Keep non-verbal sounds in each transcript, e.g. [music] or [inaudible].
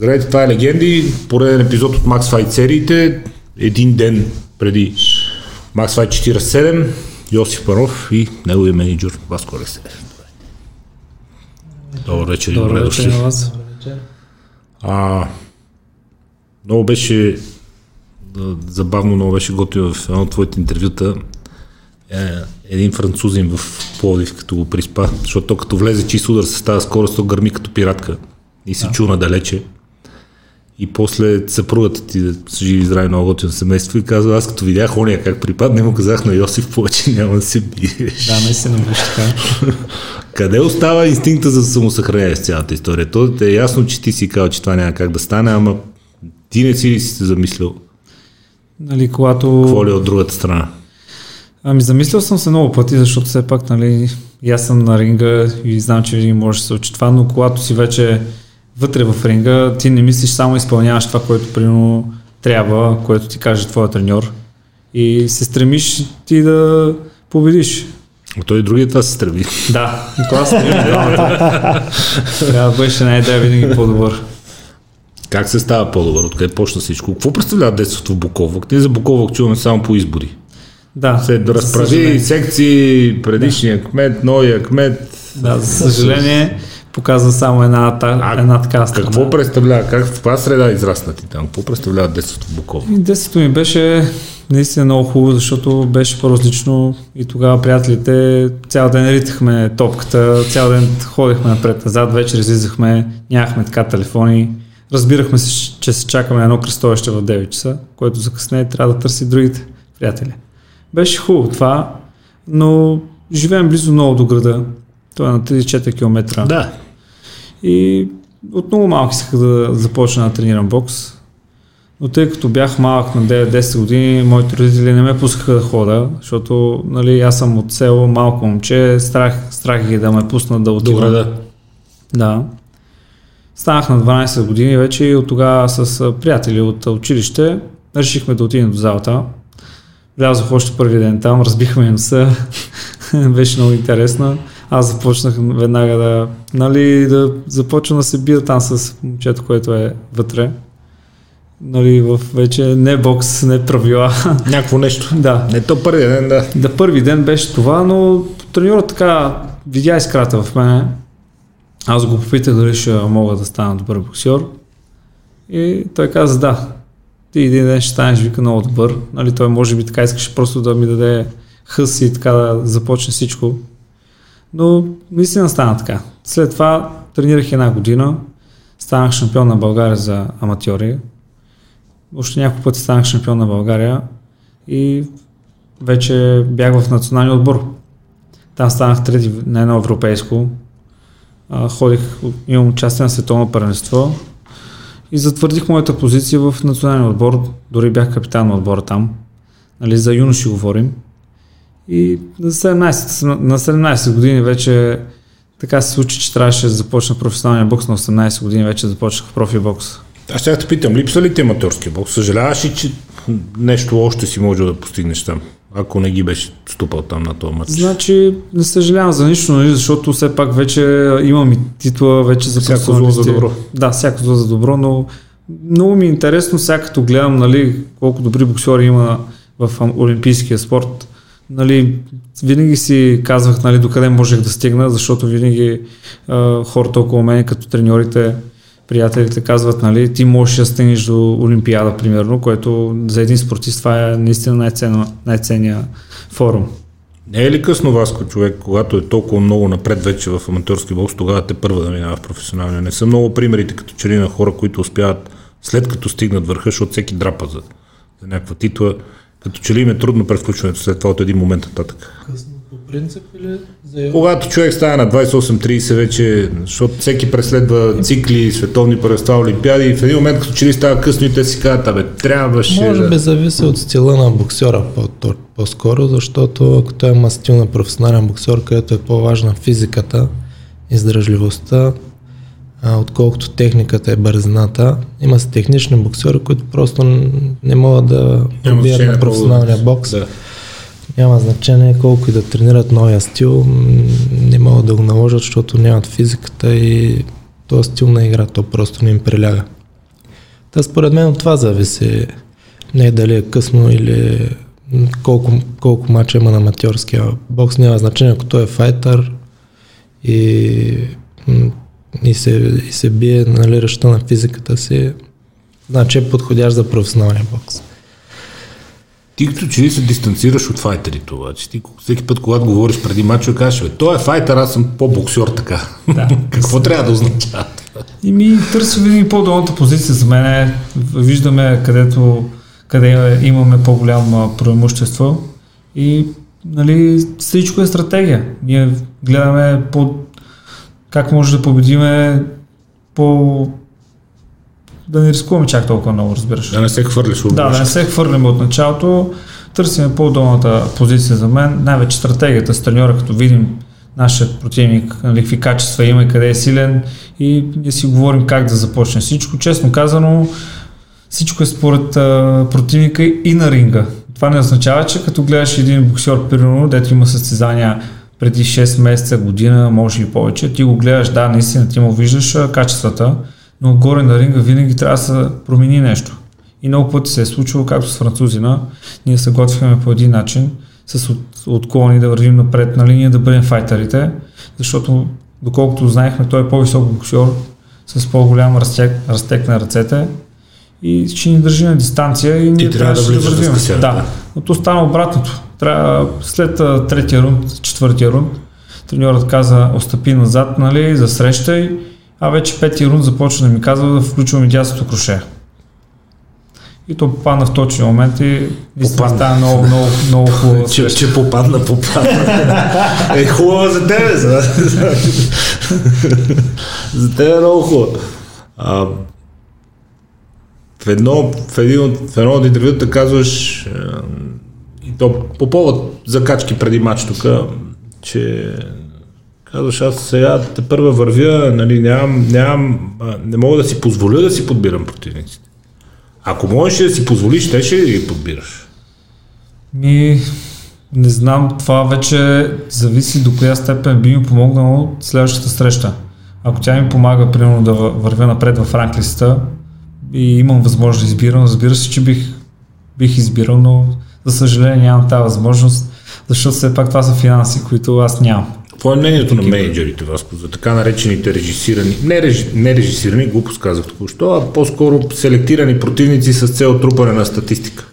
Здравейте, това е Легенди, пореден епизод от Max Fight сериите. Един ден преди Max Fight 47, Йосиф Паров и неговия менеджер Васко Алексеев. Добър вечер добре Добър вечер дошли. на вас. А, много беше да, забавно, много беше готино в едно от твоите интервюта. Е, един французин в Пловдив, като го приспа, защото то като влезе чист удар с тази скорост, то гърми като пиратка и се чу надалече. И после съпругата ти да живи здрави много готино семейство и казва, аз като видях ония как припадне, му казах на Йосиф, повече няма да се биеш. Да, наистина беше така. [laughs] Къде остава инстинкта за самосъхранение с цялата история? То е ясно, че ти си казал, че това няма как да стане, ама ти не си ли си се замислил Нали, когато... какво ли е от другата страна? Ами замислял съм се много пъти, защото все пак, нали, и аз съм на ринга и знам, че винаги може да се случи това, но когато си вече вътре в ринга, ти не мислиш, само изпълняваш това, което примерно трябва, което ти каже твоя треньор и се стремиш ти да победиш. А той и другия това се стреби. Да, това се стремим двамата. Трябва да беше най-дай винаги по-добър. Как се става по-добър? Откъде почна всичко? Какво представлява детството в Буковък? Ние за Буковък чуваме само по избори. Да, Се да разправи съжаление. секции, предишния кмет, новия кмет. Да, за съжаление показва само една, та, А една така страна. Какво представлява? Как в каква среда израсна ти там? Какво представлява детството в Буковък? И Детството ми беше наистина много хубаво, защото беше по-различно и тогава приятелите цял ден ритахме топката, цял ден ходихме напред-назад, вечер излизахме, нямахме така телефони. Разбирахме се, че се чакаме едно кръстовище в 9 часа, което закъсне трябва да търси другите приятели. Беше хубаво това, но живеем близо много до града. Той е на 34 км. Да. И от много малки исках да започна да тренирам бокс. Но тъй като бях малък на 9-10 години, моите родители не ме пускаха да хода, защото нали, аз съм от село, малко момче, страх, страх ги да ме пуснат да отивам. града. Да. Станах на 12 години вече и от тогава с приятели от училище решихме да отидем до залата. Влязох още първи ден там, разбихме се. [laughs] Беше много интересно. Аз започнах веднага да, нали, да започна да се бия там с момчето, което е вътре. Нали, в вече не бокс, не правила. [laughs] Някакво нещо. да, Не то първия ден, да. да, първи ден беше това, но треньорът така видя искрата в мене. Аз го попитах дали ще мога да стана добър боксер. И той каза да. Ти един ден ще станеш, вика, много добър. Нали, той може би така искаше просто да ми даде хъс и така да започне всичко. Но наистина стана така. След това тренирах една година. Станах шампион на България за аматьори. Още няколко пъти станах шампион на България. И вече бях в националния отбор. Там станах трети на едно европейско. Ходих, имам участие на световно първенство и затвърдих моята позиция в националния отбор. Дори бях капитан на отбора там. Нали, за юноши говорим. И на 17, на 17 години вече така се случи, че трябваше да започна професионалния бокс на 18 години, вече започнах профи бокс. Аз ще те питам, липсва ли ти аматорския бокс? Съжаляваш ли, че нещо още си можел да постигнеш там, ако не ги беше ступал там на този матч? Значи не съжалявам за нищо, нали, защото все пак вече имам и титла, вече за Всяко зло за добро. Да, всяко зло за добро, но много ми е интересно, сега като гледам нали, колко добри боксери има в олимпийския спорт. Нали, винаги си казвах нали, докъде можех да стигна, защото винаги а, хората около мен, като треньорите, приятелите казват, нали, ти можеш да стигнеш до Олимпиада, примерно, което за един спортист това е наистина най-ценна, най-ценния форум. Не е ли късно Васко човек, когато е толкова много напред вече в аматорски бокс, тогава те първа да минава в професионалния? Не са много примерите като че ли на хора, които успяват след като стигнат върха, защото всеки драпа за, за някаква титла. Като че ли им е трудно превключването след това от един момент нататък. Късно по принцип или за Когато човек става на 28-30 вече, защото всеки преследва цикли, световни първенства, олимпиади и в един момент като че ли става късно и те си казват, абе, трябваше Може би зависи от стила на боксера по- по-скоро, защото ако той има стил на професионален боксер, където е по-важна физиката, издръжливостта, а, отколкото техниката е бързината. Има си технични боксери, които просто не могат да значение на професионалния бокс. Да. Няма значение колко и да тренират новия стил, не могат да го наложат, защото нямат физиката и този стил на игра, то просто не им приляга. Та според мен от това зависи. Не дали е късно или колко, колко мача има на аматьорския бокс. Няма значение, ако той е файтър и, и, се, и се бие нали, ръща на физиката си, значи е подходящ за професионалния бокс. Ти като че ли се дистанцираш от файтерите обаче. Ти всеки път, когато говориш преди мачове, кажеш, бе, той е файтер, аз съм по-боксер така. Да. [laughs] Какво трябва да означава? И ми търси винаги по-долната позиция за мен. Виждаме където къде имаме по-голямо преимущество и нали, всичко е стратегия. Ние гледаме по как може да победиме по да не рискуваме чак толкова много, разбираш. Да не се хвърлиш Да, да не се хвърлим от началото. Търсиме по-долната позиция за мен, най-вече стратегията с треньора, като видим нашия противник, нали, какви качества има и къде е силен и ние си говорим как да започне всичко. Честно казано, всичко е според а, противника и на ринга. Това не означава, че като гледаш един боксер, примерно, дето има състезания преди 6 месеца, година, може и повече, ти го гледаш, да, наистина ти му виждаш качествата, но горе на ринга винаги трябва да се промени нещо. И много пъти се е случвало, както с французина, ние се готвихме по един начин, с отклони да вървим напред на линия, да бъдем файтърите, защото доколкото знаехме, той е по-висок боксер, с по-голям разтек, разтек на ръцете и ще ни държи на дистанция и ние трябва да, да вървим. Да. Но то стана обратното. Трябва, след третия рунд, четвъртия рунд, треньорът каза, остъпи назад, нали, за среща а вече петия рунд започва да ми казва да включвам и дясното кроше. И то попадна в точния момент и попадна. стана много, много, много [laughs] хубаво. че, че попадна, попадна. е хубава за тебе, за. за тебе е много хубаво. в едно, в, един от, в едно от интервюта казваш, и то по повод закачки преди матч тук, че казваш, аз сега те първа вървя, нали, нямам, нямам, не мога да си позволя да си подбирам противниците. Ако можеш да си позволиш, те ще ги подбираш. Ми, не знам, това вече зависи до коя степен би ми помогнало следващата среща. Ако тя ми помага, примерно, да вървя напред в ранглиста и имам възможност да избирам, разбира се, че бих, бих избирал, но за съжаление нямам тази възможност, защото все пак това са финанси, които аз нямам. Какво е мнението на менеджерите, Васко, за така наречените режисирани, не, реж, не режисирани, глупост казах току-що, а по-скоро селектирани противници с цел трупане на статистика?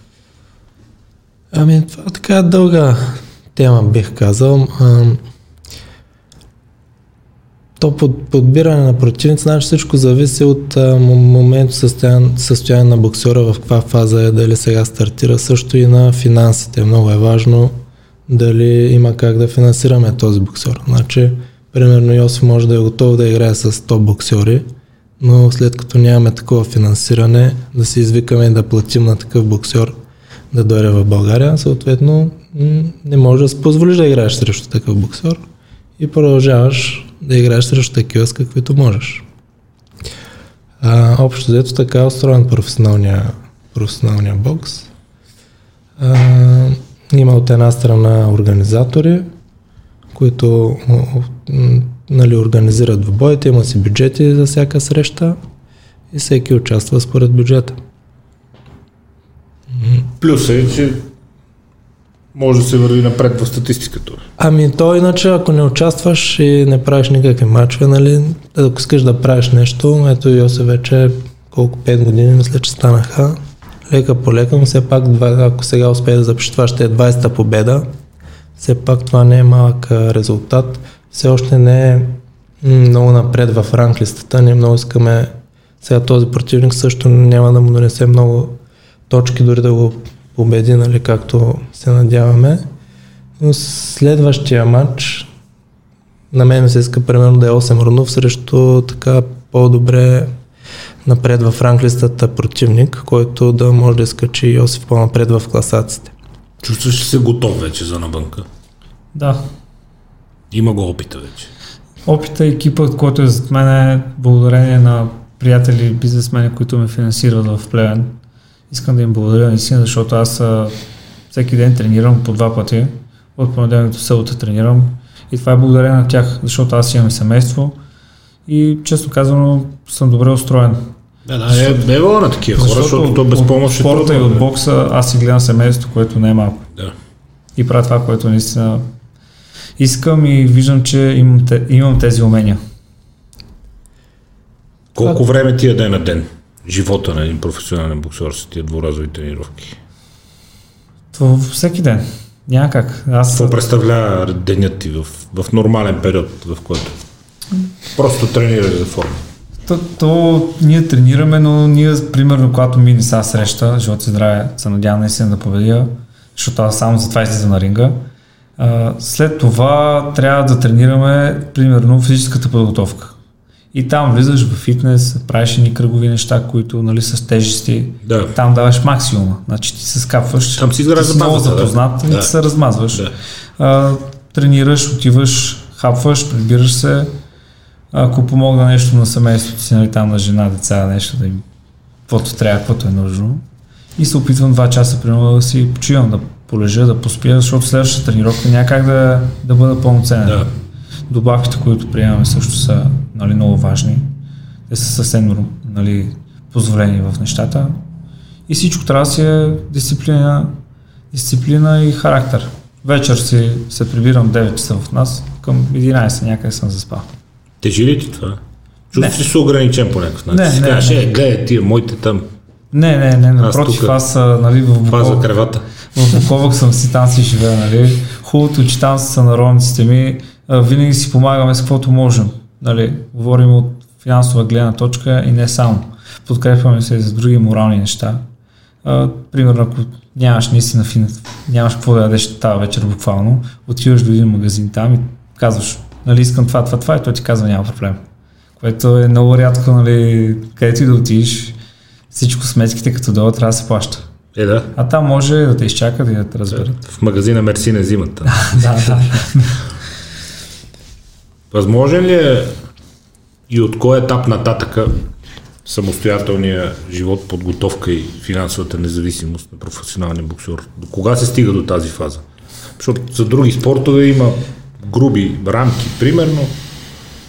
Ами, това е така дълга тема, бих казал. То под, подбиране на противници, значи всичко зависи от а, момент състояние, състояние на боксера, в каква фаза е, дали сега стартира, също и на финансите. Много е важно дали има как да финансираме този боксер. Значи, примерно Йосиф може да е готов да играе с 100 боксери, но след като нямаме такова финансиране, да се извикаме и да платим на такъв боксер да дойде в България, съответно не можеш да си позволиш да играеш срещу такъв боксер и продължаваш да играеш срещу такива, с каквито можеш. А, общо взето така е устроен професионалния, професионалния бокс. А, има от една страна организатори, които нали, организират в боите, има си бюджети за всяка среща и всеки участва според бюджета. Плюс е, че може да се върви напред в статистиката. Ами то иначе, ако не участваш и не правиш никакви мачове, нали, ако искаш да правиш нещо, ето Йосе вече колко 5 години мисля, че станаха, лека по лека, но все пак, ако сега успее да запише, това ще е 20-та победа. Все пак това не е малък резултат. Все още не е много напред в ранглистата. Ние много искаме сега този противник също няма да му донесе много точки, дори да го победи, нали, както се надяваме. Но следващия матч на мен се иска примерно да е 8 рунов срещу така по-добре напред в ранглистата противник, който да може да изкачи Йосиф по-напред в класаците. Чувстваш ли се готов вече за навънка? Да. Има го опита вече. Опита и екипът, който е зад мен е благодарение на приятели и бизнесмени, които ме финансират в Плевен. Искам да им благодаря наистина, защото аз всеки ден тренирам по два пъти. От понеделник до събота тренирам. И това е благодарение на тях, защото аз имам семейство и често казано съм добре устроен. Да, да, е, е на такива хора, защото то без помощ от спорта и от бокса аз си гледам семейството, което не е малко. Да. И правя това, което наистина искам и виждам, че имам, те, имам тези умения. Колко време ти е ден на ден? Живота на един професионален боксер с тия дворазови тренировки? Това всеки ден. Няма как. Аз... Какво представлява денят ти в, в нормален период, в който просто тренираш за форма? То, то, ние тренираме, но ние, примерно, когато ми са среща, живот и здраве, се надявам наистина да победя, защото аз само за това излизам на ринга. А, след това трябва да тренираме, примерно, физическата подготовка. И там влизаш в фитнес, правиш едни кръгови неща, които нали, с тежести. Да. Там даваш максимума. Значи ти се скапваш. Там си изгражда много базата, да. запознат и Да. ти се размазваш. Да. А, тренираш, отиваш, хапваш, прибираш се. Ако помогна нещо на семейството си, нали, там на жена, деца, нещо да им, каквото трябва, каквото е нужно. И се опитвам два часа, примерно, да си почивам, да полежа, да поспя, защото следващата тренировка няма как да, да бъда пълноценен. Да. Добавките, които приемаме също са нали, много важни. Те са съвсем нали, позволени в нещата. И всичко трябва да си е дисциплина, дисциплина и характер. Вечер си се прибирам 9 часа в нас, към 11 някъде съм заспал. Тежи ли ти това? Чувстваш ли се ограничен по някакъв начин? Не, Си не, кажеш, не. е, гледай тия, моите там, Не, не, не, напротив, аз, а, нали, в за Буковък, кревата. в Буковък съм си, там си живея, нали. Хубавото, е, че там са народниците ми, винаги си помагаме с каквото можем, нали. Говорим от финансова гледна точка и не само. Подкрепяме се и за други морални неща. А, примерно, ако нямаш наистина фин... нямаш какво да ядеш тази вечер буквално, отиваш до един магазин там и казваш, нали, искам това, това, това и той ти казва няма проблем. Което е много рядко, нали, където и да отидеш, всичко сметките като долу трябва да се плаща. Е, да. А там може да те изчакат и да те разберат. В магазина Мерси не взимат. [laughs] да, да. Възможен ли е и от кой етап нататъка самостоятелния живот, подготовка и финансовата независимост на професионалния боксер? До кога се стига до тази фаза? Защото за други спортове има груби рамки. Примерно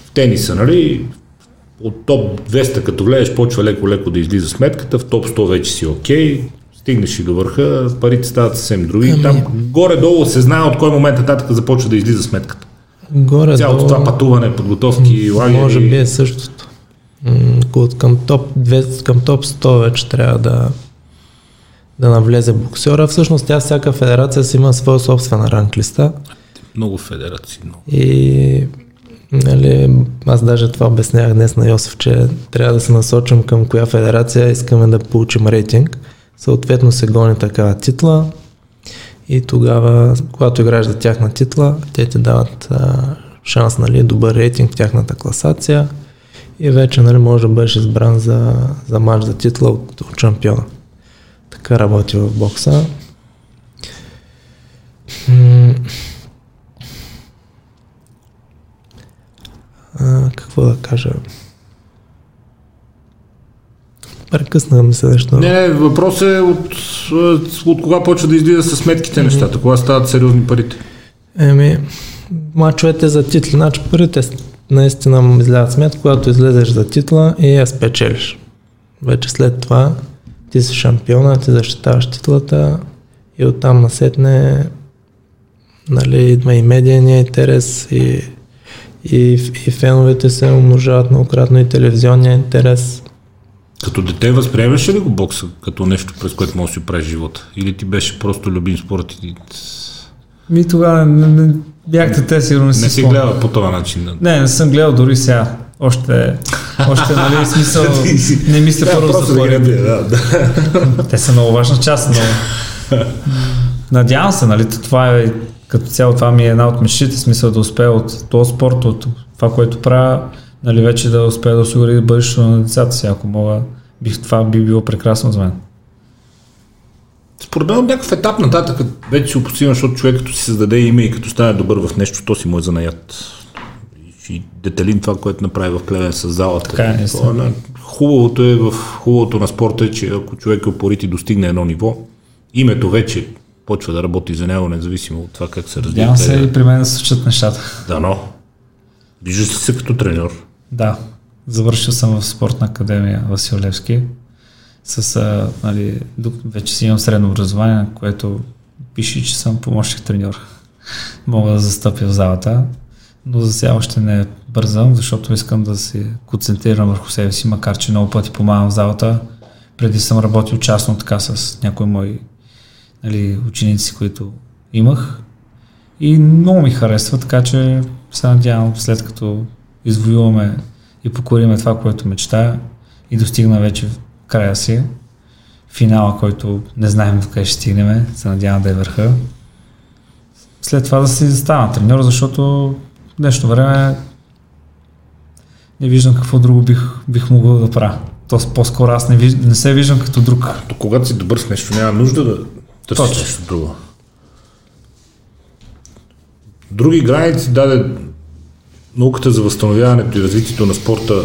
в тениса, нали? От топ 200 като влезеш, почва леко-леко да излиза сметката, в топ 100 вече си окей, стигнеш и до върха, парите стават съвсем други. Ами- Там горе-долу се знае от кой момент нататък започва да излиза сметката. Горе Цялото това пътуване, подготовки, лагери. Може би е същото. Към топ 200, към топ 100 вече трябва да, да навлезе боксера. Всъщност тя всяка федерация си има своя собствена ранглиста Много федерации. Много. и нали, аз даже това обяснявах днес на Йосиф, че трябва да се насочим към коя федерация искаме да получим рейтинг. Съответно се гони такава титла и тогава, когато играеш за тяхна титла, те ти дават а, шанс, нали, добър рейтинг в тяхната класация и вече нали, може да бъдеш избран за, за матч за титла от, от шампиона. Така работи в бокса. А, какво да кажа? Прекъсна ми се нещо. Не, не, въпрос е от, от кога почва да излиза с сметките нещата, кога стават сериозни парите. Еми, мачовете за титли, значи първите с- наистина му излязат сметка, когато излезеш за титла и я спечелиш. Вече след това ти си шампиона, ти защитаваш титлата и оттам насетне нали, идва и медийния интерес и, и, и феновете се умножават многократно и телевизионния интерес. Като дете възприемаш ли го бокса като нещо, през което можеш да си правиш живота? Или ти беше просто любим спорт и Ми тогава не, не, бяхте те, сигурно не не си си спомням. гледа по този начин? Не, не съм гледал дори сега. Още, още нали, смисъл, [laughs] не мисля първо за да, да. Те са много важна част, но надявам се, нали, това е като цяло това ми е една от мечтите, смисъл да успея от този спорт, от това, което правя, нали, вече да успея да осигури бъдещето на децата си, ако мога, бих, това би било прекрасно за мен. Според мен някакъв етап нататък вече си опустима, защото човек като си създаде име и като стане добър в нещо, то си му е занаят. И деталин това, което направи в Плевен с залата. Така е. Това на- Хубавото е в хубавото на спорта е, че ако човек е упорит и достигне едно ниво, името вече почва да работи за него, независимо от това как се развива. Надявам се и при мен да се случат нещата. Дано. Виждаш ли се като треньор? Да. Завършил съм в спортна академия Васил Левски. С, а, нали, вече си имам средно образование, което пише, че съм помощник треньор. [laughs] Мога да застъпя в залата, но за сега още не бързам, защото искам да се концентрирам върху себе си, макар че много пъти помагам в залата. Преди съм работил частно така с някои мои нали, ученици, които имах. И много ми харесва, така че се надявам след като извоюваме и покориме това, което мечтая и достигна вече в края си, финала, който не знаем къде ще стигнем, се надявам да е върха. След това да си стана треньор, защото в днешно време не виждам какво друго бих, бих могъл да правя. Тоест по-скоро аз не, виж, не се виждам като друг. То когато си добър с нещо, няма нужда да търсиш нещо друго. Други граници даде науката за възстановяването и развитието на спорта,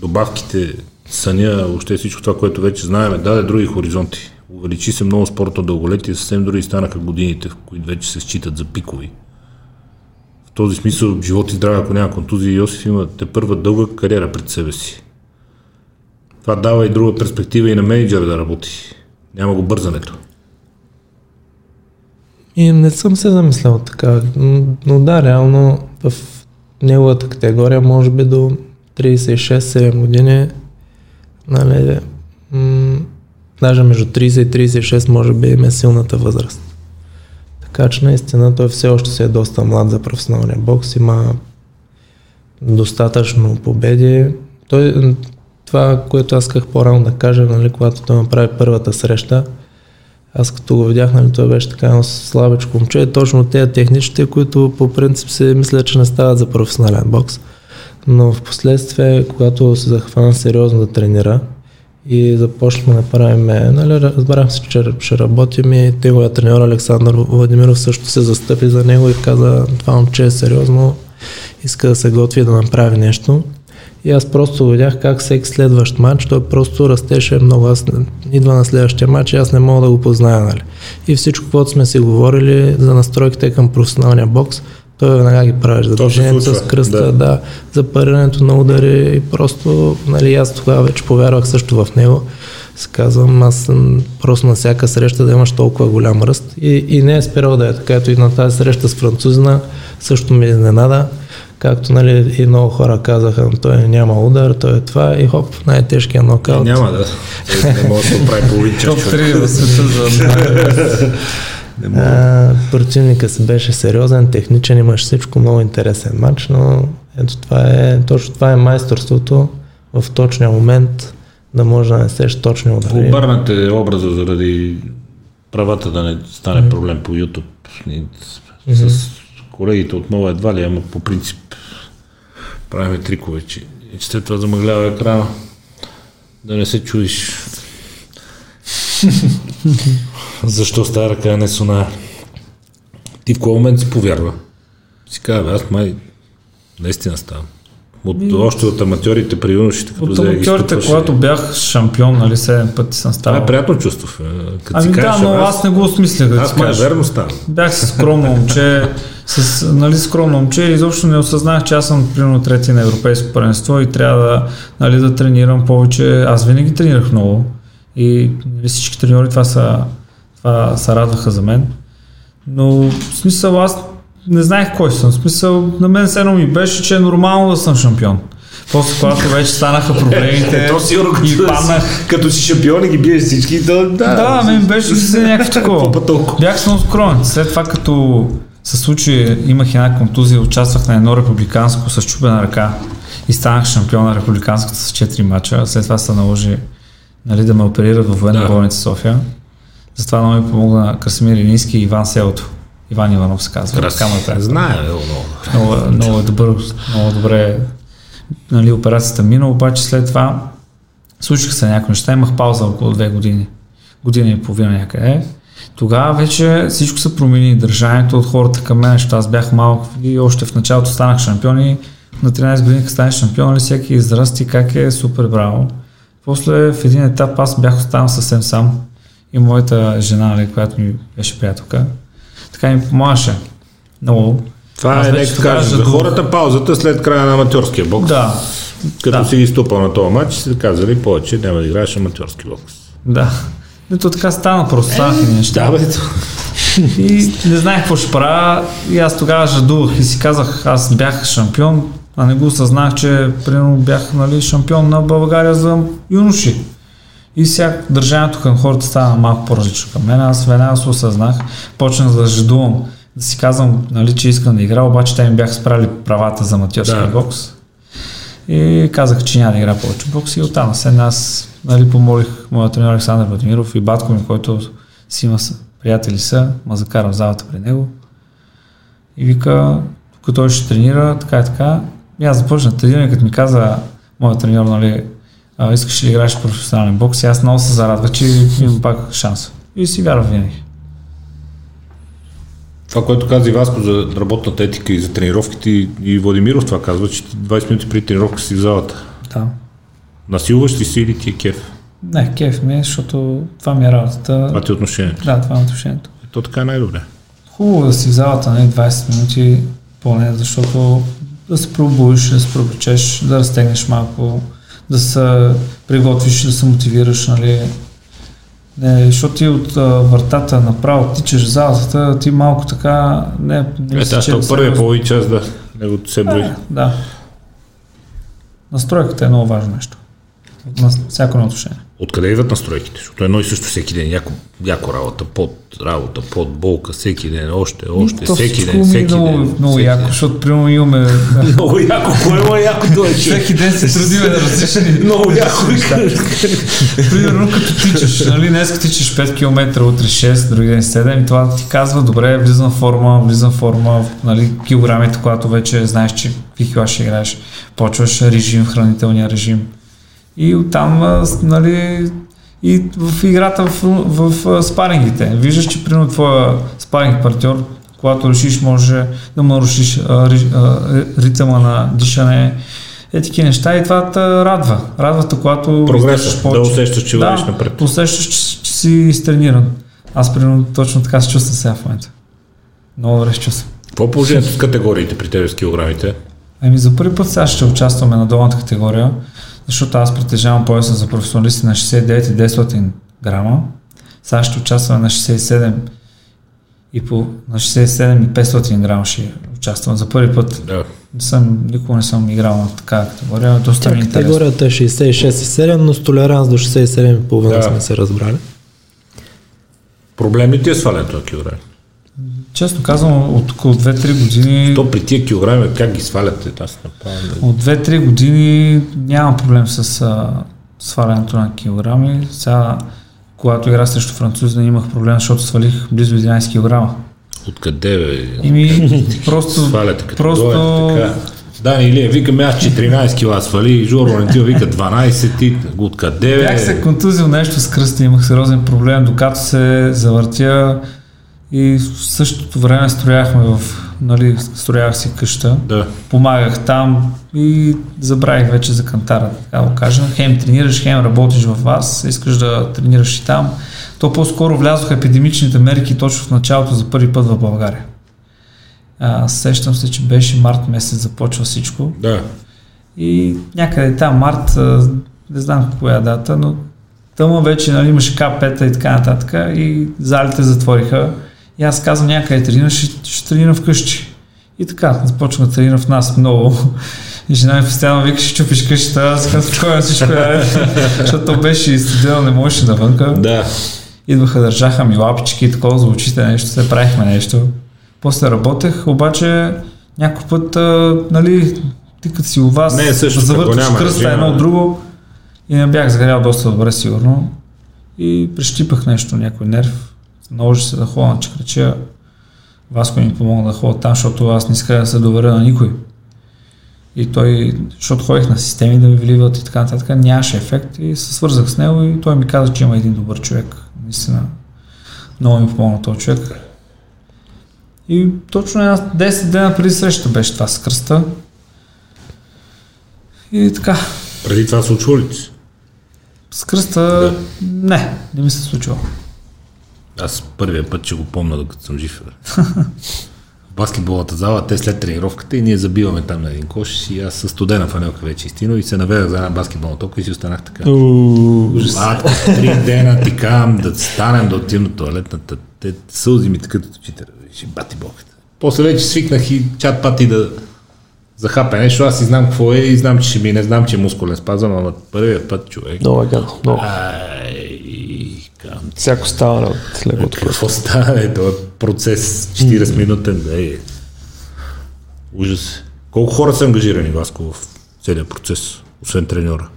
добавките, съня, въобще всичко това, което вече знаем, даде други хоризонти. Увеличи се много спортно дълголетие, съвсем други станаха годините, в които вече се считат за пикови. В този смисъл, живот и здраве, ако няма контузии, Йосиф има те първа дълга кариера пред себе си. Това дава и друга перспектива и на менеджера да работи. Няма го бързането. И не съм се замислял така, но да, реално в неговата категория, може би до 36-7 години, нали, даже между 30 и 36 може би има силната възраст. Така че наистина той все още се е доста млад за професионалния бокс, има достатъчно победи. Той, това, което аз исках по-рано да кажа, нали, когато той направи първата среща, аз като го видях, нали, той беше така едно слабичко момче, точно тези техничните, които по принцип се мисля, че не стават за професионален бокс. Но в последствие, когато се захвана сериозно да тренира и започнахме да правим, нали, разбрах се, че ще работим и неговия треньор Александър Владимиров също се застъпи за него и каза, това момче е сериозно, иска да се готви да направи нещо. И аз просто видях как всеки следващ матч, той просто растеше много. Аз идва на следващия матч и аз не мога да го позная. Нали. И всичко, което сме си говорили за настройките към професионалния бокс, той веднага ги правиш за движението с кръста, да. да, за парирането на удари и просто, нали, аз тогава вече повярвах също в него. Се казвам, аз съм просто на всяка среща да имаш толкова голям ръст и, и не е спирал да е така. Ето и на тази среща с французина също ми изненада. Както нали, и много хора казаха, той няма удар, той е това и хоп, най-тежкият нокаут. Не, няма да. Не [laughs] може да прави половин час. Топ 3 в света за... [laughs] противника си беше сериозен, техничен, имаш всичко, много интересен матч, но ето това е, точно това е майсторството в точния момент да може да несеш точни удари. Обърнате образа заради правата да не стане проблем по YouTube. С колегите отново едва ли, ама по принцип правиме трикове, че, че след това замъглява екрана. Да не се чудиш [laughs] защо стара ръка не сона. Ти в кой момент си повярва? Си казва, аз май наистина ставам. От, Ми... Още от аматьорите при юношите, като От аматьорите, когато бях шампион, нали, 7 пъти съм ставал. Това е приятно чувство. Като ами да, но аз, аз не го осмислях. Аз май верно ставам. Бях с скромно момче, с нали, скромно момче и изобщо не осъзнах, че аз съм примерно трети на европейско първенство и трябва да, нали, да тренирам повече. Аз винаги тренирах много и нали, всички треньори това са, това са радваха за мен. Но в смисъл аз не знаех кой съм. Смисъл, на мен все едно ми беше, че е нормално да съм шампион. После, когато вече станаха проблемите то сигурно, и паднах. Като си шампион и ги биеш всички, то да. Да, мен беше се някакво [laughs] такова. Бях съм скромен. След това, като се случи, имах една контузия, участвах на едно републиканско с чупена ръка и станах шампион на републиканската с 4 мача. След това се наложи нали, да ме оперират в военна да. болница София. Затова много ми помогна Красимир Илински и Иван Селото. Иван Иванов се казва. Красимир. Знае, много. Много, много, добър, много добре нали, операцията мина, обаче след това случиха се някои неща, имах пауза около две години, година и половина някъде. Тогава вече всичко се промени, държанието от хората към мен, защото аз бях малък и още в началото станах шампион и на 13 години, станеш шампион, нали, всеки израсти как е супер браво. После в един етап аз бях останал съвсем сам и моята жена, нали, която ми беше приятелка, така ми помагаше много Това Аз е, нека кажем, за жадувах. хората паузата след края на аматьорския бокс. Да, Като да. си ги ступал на този матч, си казали повече няма да играеш аматьорски бокс. да. Ето така стана, просто станаха ни неща. Да, бе, И не знаех какво ще правя. И аз тогава жадувах и си казах, аз бях шампион, а не го осъзнах, че примерно бях нали, шампион на България за юноши. И сега държанието към хората стана малко по-различно към мен. Аз веднага се осъзнах, почнах да жадувам, да си казвам, нали, че искам да игра, обаче те ми бяха спрали правата за аматьорски Да. бокс. И казах, че няма да игра повече бокс и оттам след аз нали, помолих моя тренер Александър Владимиров и батко ми, който си има приятели са, ма закара в залата при него. И вика, тук той ще тренира, така и така. И аз започнах трениране, като ми каза моят треньор, нали, а, искаш ли да играеш в професионален бокс и аз много се зарадвах, че имам пак шанс. И си вярвах винаги. Това, което каза и Васко за работната етика и за тренировките и, и Владимиров това казва, че ти 20 минути преди тренировка си в залата. Да. Насилваш ли си или ти е кеф? Не, кеф ми е, защото това ми е работата. Това ти е отношението. Да, това е отношението. Е, То така е най-добре. Хубаво е да си в залата нали, 20 минути поне, защото да се пробудиш, да се пробучеш, да разтегнеш малко, да се приготвиш, да се мотивираш, нали. Не, защото ти от а, вратата направо тичаш в залата, ти малко така не, не Е, мисля, че то е първия половин час, да, негото се брои. Да. Настройката е много важно нещо. На всяко едно отношение. Откъде идват настройките? Защото едно и също всеки ден, яко, яко работа, под работа, под болка, всеки ден, още, още, То всеки ден, е всеки много, ден. Много всеки яко, ден. защото примерно имаме [laughs] Много яко, кое е яко е човек? Всеки ден се трудиме на различни [laughs] Много яко. Примерно като тичаш, нали, днес тичаш 5 км, утре 6, други ден 7 и това ти казва, добре, влизам в форма, влизам в форма, нали, килограмите, когато вече знаеш, че какви ще играеш, почваш режим, хранителния режим. И оттам, нали, и в играта в, в, в спарингите. Виждаш, че примерно твоя спаринг партньор, когато решиш, може да му нарушиш а, ри- а, ритъма на дишане, е такива неща и това те радва. Радва те, когато Прогреса, издържаш да усещаш, че вървиш напред. Да, усещаш, че, че си изтрениран. Аз примерно точно така се чувствам сега в момента. Много добре се чувствам. Какво е положението с категориите при тебе с килограмите? Ами за първи път сега ще участваме на долната категория, защото аз притежавам пояса за професионалисти на 69 и 900 грама. Сега ще участваме на 67 и по, на 67 и 500 грама ще участвам за първи път. Да. Не съм, никога не съм играл на такава категория, доста Тя ми е интересно. категорията е 66,7, но с толеранс до 67,5 Да. сме се разбрали. Проблем ли ти е свалянето на килограми? Честно казвам, от около 2-3 години То при тия килограми, как ги сваляте? Аз направо не- От 2-3 години нямам проблем с а, свалянето на килограми. Сега, когато играх срещу французите, имах проблем, защото свалих близо 11 килограма. Откъде бе? Ими, просто, Сваляте като просто дойдете, така. Дани Илия, викаме аз 14 кила свали, Жор Валентин вика 12, ти откъде бе? бях се контузил нещо с кръста, имах сериозен проблем, докато се завъртя и в същото време строяхме в, нали, строях си къща. Да. помагах там и забравих вече за кантара, така го кажа. Хем тренираш, хем работиш в вас, искаш да тренираш и там. То по-скоро влязоха епидемичните мерки точно в началото за първи път в България. А, сещам се, че беше март месец започва всичко Да. и някъде там март, не знам коя дата, но тъма вече нали, имаше К5 и така нататък и залите затвориха. И аз казвам някъде тренирам, ще, ще тренирам вкъщи. И така, започна да тренирам в нас много. И жена ми постоянно вика, ще чупиш къщата, аз казвам, спокойно всичко е. Защото то беше и студено, не можеше навънка. Да. Идваха, държаха ми лапички и такова за очите нещо, се правихме нещо. После работех, обаче някой път, а, нали, ти като си у вас, Не също, завърташ кръста едно от друго и не бях загрял доста добре сигурно. И прищипах нещо, някой нерв. Наложи се да ходя на чакрачия. Васко ми помогна да ходя там, защото аз не исках да се доверя на никой. И той, защото ходих на системи да ми вливат и така нататък, нямаше ефект и се свързах с него и той ми каза, че има един добър човек. Наистина, много ми помогна този човек. И точно една 10 дена преди среща беше това с кръста. И така, Преди това случва ли ти с кръста не, не ми се случва. Аз първия път ще го помня, докато съм жив. бе. [laughs] баскетболната зала, те след тренировката и ние забиваме там на един кош и аз със студена фанелка вече изтино и се наведах за една баскетболна тока и си останах така. Ужас. три дена ти кам да станем да отидем на туалетната. Те сълзи ми такът от очите. Ще бати боката. После вече свикнах и чат пати да захапе нещо. Аз и знам какво е и знам, че ще ми не знам, че е мускулен спазъм, ама първият път човек. Много е гадно. Много. Всяко ставане от леглото. какво става е този процес 40 минутен да е ужас. Колко хора са ангажирани Васко в целият процес, освен треньора?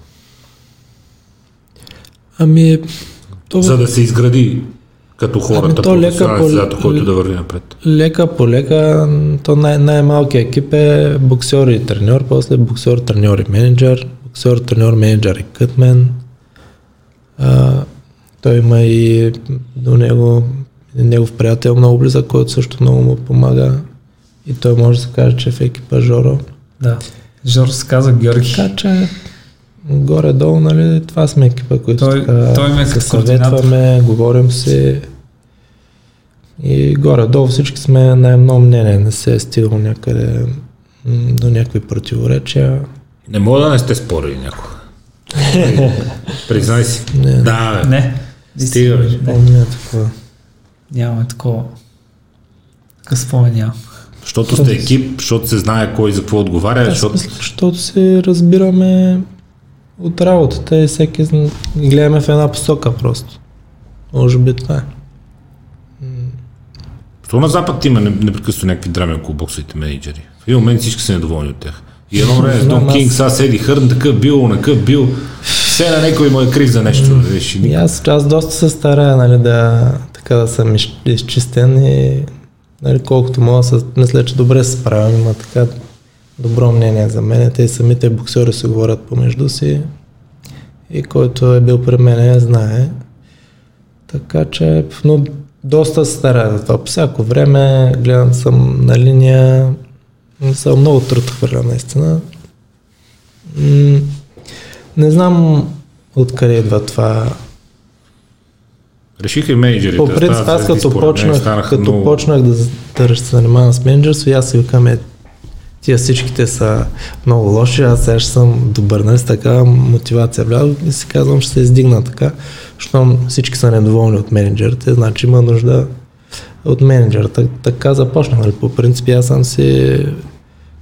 Ами, то, За да се изгради като хората, Ами то лека по- състезател, който да върви напред. лека по лека, то най- най-малкият екип е боксер и треньор, после боксер, треньор и менеджер, боксер, треньор, менеджер и кътмен. А, той има и до него негов приятел много близък, който също много му помага. И той може да се каже, че е в екипа Жоро. Да. Жор се каза Георги. Така че горе-долу, нали, това сме екипа, които Той- така той ме се съветваме, говорим си и горе-долу всички сме на едно мнение, не се е стигало някъде до някакви противоречия. Не мога да не сте спорили някога. [laughs] Признай си. Не. Да. Не. Стига, бе. Не, Помня такова. нямаме такова. Такъв спомен нямам. Защото сте екип, защото се знае кой за какво отговаря, защото защото се разбираме от работата и всеки гледаме в една посока просто. Може би това е. Защо на Запад има не- непрекъснато някакви драми около боксовите менеджери? В един момент всички са недоволни от тях. И едно [laughs] време с Дон Кинг, сега седи Хърн, такъв бил, накъв бил. Все на някой му е крив за нещо. Виж, и аз, аз доста се старая, нали, да, така да съм из- изчистен и нали, колкото мога, се, мисля, че добре се справям, има така добро мнение за мен. Те самите боксери се говорят помежду си и който е бил при мен знае. Така че, но доста се старая за това. По всяко време гледам съм на линия, съм много труд хвърля наистина. Не знам откъде идва това Решиха и менеджерите. по принцип, аз като според почнах, като много- почнах да, да се занимавам с менеджерство, аз си викаме, тия всичките са много лоши, аз сега ще съм добър, нали, с така мотивация влязох и си казвам, ще се издигна така, щом всички са недоволни от менеджерите, значи има нужда от менеджера. Так, така започнах, нали, по принцип аз съм си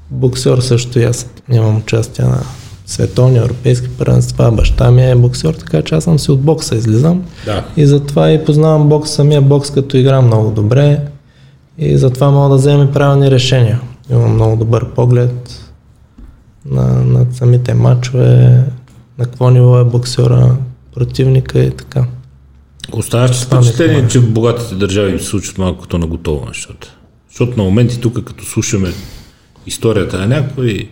боксер също, и аз имам участие на световни, европейски първенства, баща ми е боксер, така че аз съм си от бокса излизам. Да. И затова и познавам бокс, самия бокс, като играм много добре. И затова мога да взема правилни решения. Имам много добър поглед на, на самите матчове, на какво ниво е боксера, противника и така. Оставаш с ми впечатление, че в богатите държави се случват малко като на готово нещата. Защото на моменти тук, като слушаме историята на някой,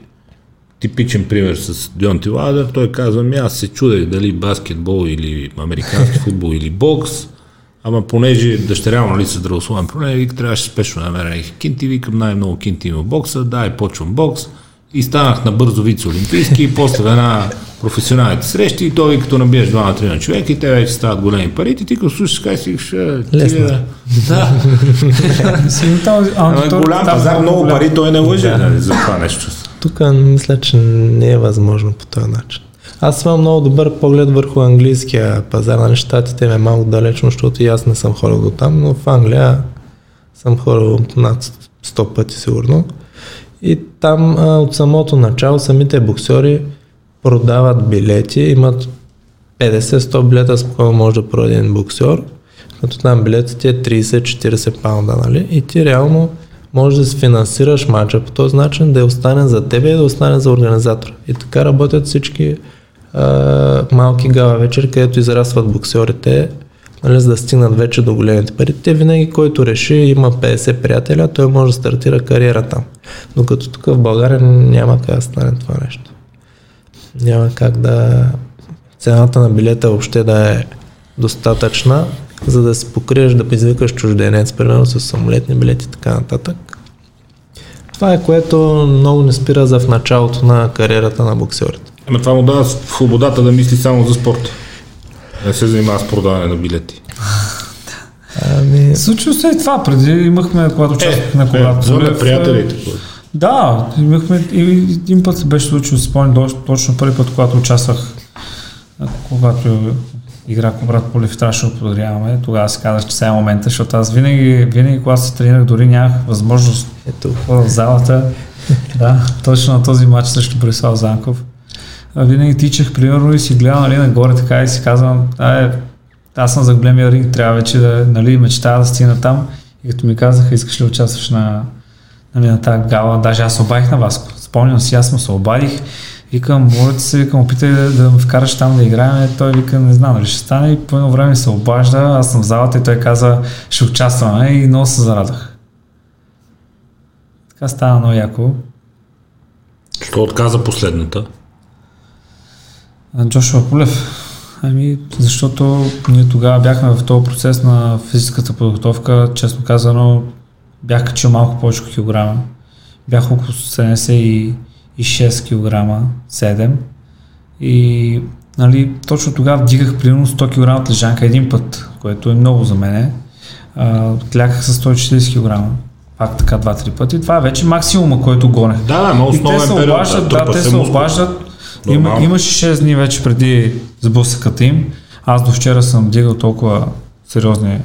типичен пример с Дионти Ладър, той казва, ми аз се чудех дали баскетбол или американски [laughs] футбол или бокс, ама понеже дъщеря му нали са здравословен проблем, вика, трябваше спешно да намеря кинти, викам най-много кинти има бокса, дай почвам бокс. И станах на бързо вице-олимпийски и [laughs] после една професионалните срещи и той като набиеш 2 на 3 на човек и те вече стават големи пари и ти като слушаш кай си «Е, ти Лесно. да, [laughs] Ама голям пазар, много пари, той не лъже нали, за това нещо. Тук мисля, че не е възможно по този начин. Аз имам много добър поглед върху английския пазар. Нали, щатите ме е малко далечно, защото и аз не съм ходил до там, но в Англия съм ходил над 100 пъти сигурно. И там а, от самото начало самите боксери продават билети, имат 50-100 билета, спокойно може да продаде един боксер, като там билетите е 30-40 паунда, нали? И ти реално можеш да си финансираш матча по този начин, да е остане за тебе и да остане за организатора. И така работят всички а, малки гала вечери, където израстват боксерите, нали, за да стигнат вече до големите пари. Те винаги, който реши, има 50 приятеля, той може да стартира кариера там. Докато тук в България няма как да стане това нещо. Няма как да цената на билета въобще да е достатъчна, за да си покриеш, да извикаш чужденец, примерно с самолетни билети и така нататък. Това е което много не спира за в началото на кариерата на боксерите. Ама това му дава свободата да мисли само за спорт. Не се занимава с продаване на билети. [laughs] Ами, Случва се и това. Преди имахме, когато участвах на колата. Е, зона приятелите. Да, имахме и един път се беше случило, си спомням точно първи път, когато участвах, когато игра брат Полив трябваше да подаряваме, тогава си казах, че сега е момента, защото аз винаги, винаги когато се тренирах, дори нямах възможност ето, в залата. да, точно на този матч срещу Борислав Занков. А, винаги тичах, примерно, и си гледам нали, нагоре така и си казвам, ай, аз съм за големия ринг, трябва вече да, нали, мечтая да стигна там. И като ми казаха, искаш ли да участваш на, нали, на тази гала, даже аз обадих на вас. Спомням си, аз му се обадих. Викам, моля ти се, викам, опитай да, да ме вкараш там да играем. Е, Той вика, не знам дали ще стане. И по едно време се обажда, аз съм в залата и той каза, ще участваме и много се зарадах. Така стана много яко. Що отказа последната? Джошуа Полев. Ами, защото ние тогава бяхме в този процес на физическата подготовка, честно казано, бях качил малко повече килограма. Бях около 76 кг, 7. И нали, точно тогава вдигах примерно 100 кг от лежанка един път, което е много за мене. А, Кляках с 140 кг. Пак така два-три пъти. Това е вече максимума, който гонех. Да, да, но И те основен се период. обаждат, да, те се мускул. обаждат. Има, имаше 6 дни вече преди сблъсъката им. Аз до вчера съм дигал толкова сериозни